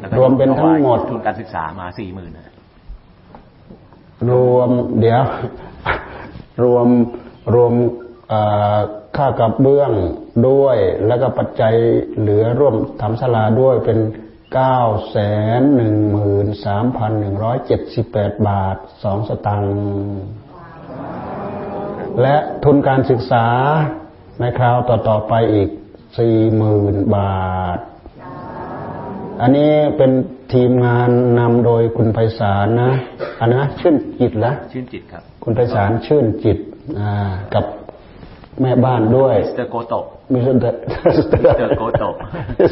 แล้วก็รวมเป็นทั้งหมดถวายทุนการศึกษามาสี่หมื่นรวมเดี๋ยว รวมรวมเอ่อค่ากระเบื้องด้วย แล้วก็ปัจจัยเหลือร่วมทำศาลาด้วยเป็น เก้าแสนหนึ่งหมื่นสามพันหนึ่งร้อยเจ็ดสิบแปดบาทสองสตังค์และทุนการศึกษาในคราวต่อ ๆ ไปอีกสี่หมื่นบาท อันนี้เป็นทีมงานนำโดยคุณไพศาลนะ อันนะชื่นจิตละชื่นจิตครับ คุณไพศาลชื่นจิตอ่ากับ แม่บ้านด้วยสเตอร์โกโตะมิสเตอร์สเตอสเตอร์โกโตะ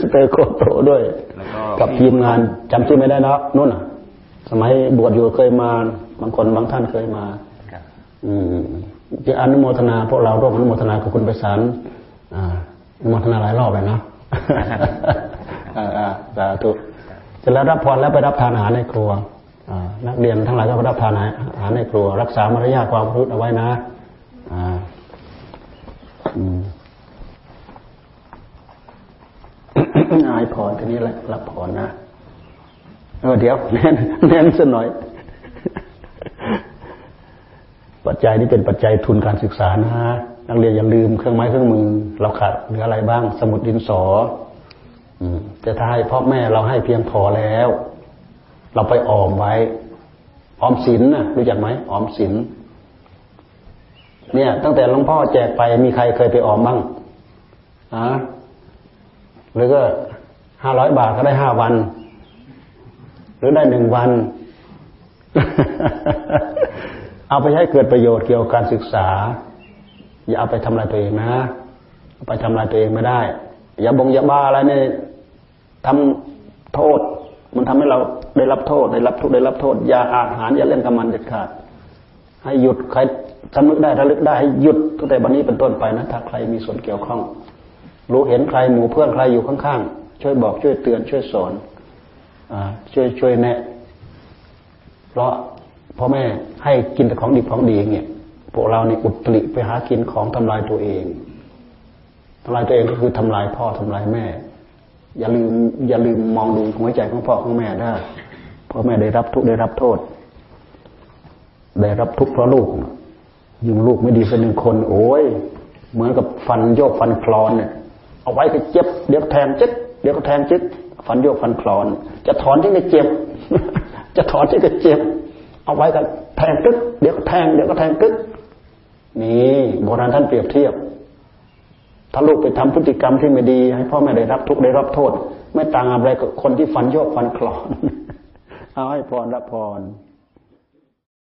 สเตอร์โกโตด้วยแล้วก็กับทีมงานจำชื่อไม่ได้แล้วนู่นน่ะสมัยบวชอยู่เคยมา บางคนบางท่านเคยมาครับอืมจะอนุโมทนาพวกเราร่วมอนุโมทนากับคุณไพศาลอ่าอนุโมทนาหลายรอบเลยเนาะอ่าอ่าสาธุเสร็จแล้วรับพรแล้วไปรับทานอาหารในครัวอ่านักเรียนทั้งหลายก็ไปรับทานอาหารในครัว รักษามารยาทความพรุษเอาไว้นะ อ่าอืมอายพรทีนี้แหละรับพรนะ เออเดี๋ยวเน้นเน้นสักหน่อย ปัจจัยนี้เป็นปัจจัยทุนการศึกษานะนักเรียนอย่าลืมเครื่องไม้เครื่องมือ เราขาดเหลืออะไรบ้าง สมุดดินสออืมแต่ถ้าให้พ่อแม่เราให้เพียงพอแล้ว เราไปออมไว้ ออมสินนะรู้จักไหมออมสิน เนี่ย ตั้งแต่หลวงพ่อแจกไปมีใครเคยไปออมบ้างอะหรือก็ห้าร้อยบาทก็ได้ห้าวัน หรือได้หนึ่งวัน เอาไปให้เกิดประโยชน์เกี่ยวกับการศึกษา อย่าเอาไปทำอะไรตัวเองนะไปทำลายตัวเองไม่ได้ อย่าบงอย่าบ้าอะไรเนี่ยทำโทษ มันทำให้เราได้รับโทษ ได้รับทุกได้รับโทษอย่าอาหารอย่าเล่นกับมันเด็ดขาด ให้หยุดใคร สำนึกได้ระลึกได้ให้หยุดตั้งแต่บันนี้เป็นต้นไปนะถ้าใครมีส่วนเกี่ยวข้อง รู้เห็นใครหมู่เพื่อนใครอยู่ข้างๆช่วยบอกช่วยเตือนช่วยสอนอช่วยช่วยแนะ เพราะพ่อแม่ให้กินแต่ของดีของดีเนี่ยพวกเราเนี่ยอุตริไปหากินของทำลายตัวเองทำลายตัวเองก็คือทำลายพ่อทำลายแม่ อย่าลืมอย่าลืมมองดูหัวใจของพ่อของแม่ได้พ่อแม่ได้รับทุกได้รับโทษ ได้รับทุกเพราะลูก ยิ่งลูกไม่ดีสักหนึ่งคน โอ้ยเหมือนกับฟันโยกฟันคลอนเนี่ยเอาไว้ก็เจ็บเดี๋ยวแทงจึ๊กเดี๋ยวก็แทงจึ๊กฟันโยกฟันคลอน จะถอนที่ก็เจ็บ จะถอนที่ก็เจ็บ เอาไว้ก็แทงกึกเดี๋ยวก็แทงเดี๋ยวก็แทงกึกนี่โบราณท่านเปรียบเทียบ ถ้าลูกไปทำพฤติกรรมที่ไม่ดี ให้พ่อแม่ได้รับทุกข์ได้รับโทษ ไม่ต่างอะไรกับคนที่ฟันโยกฟันคลอน เอาให้พรรับพร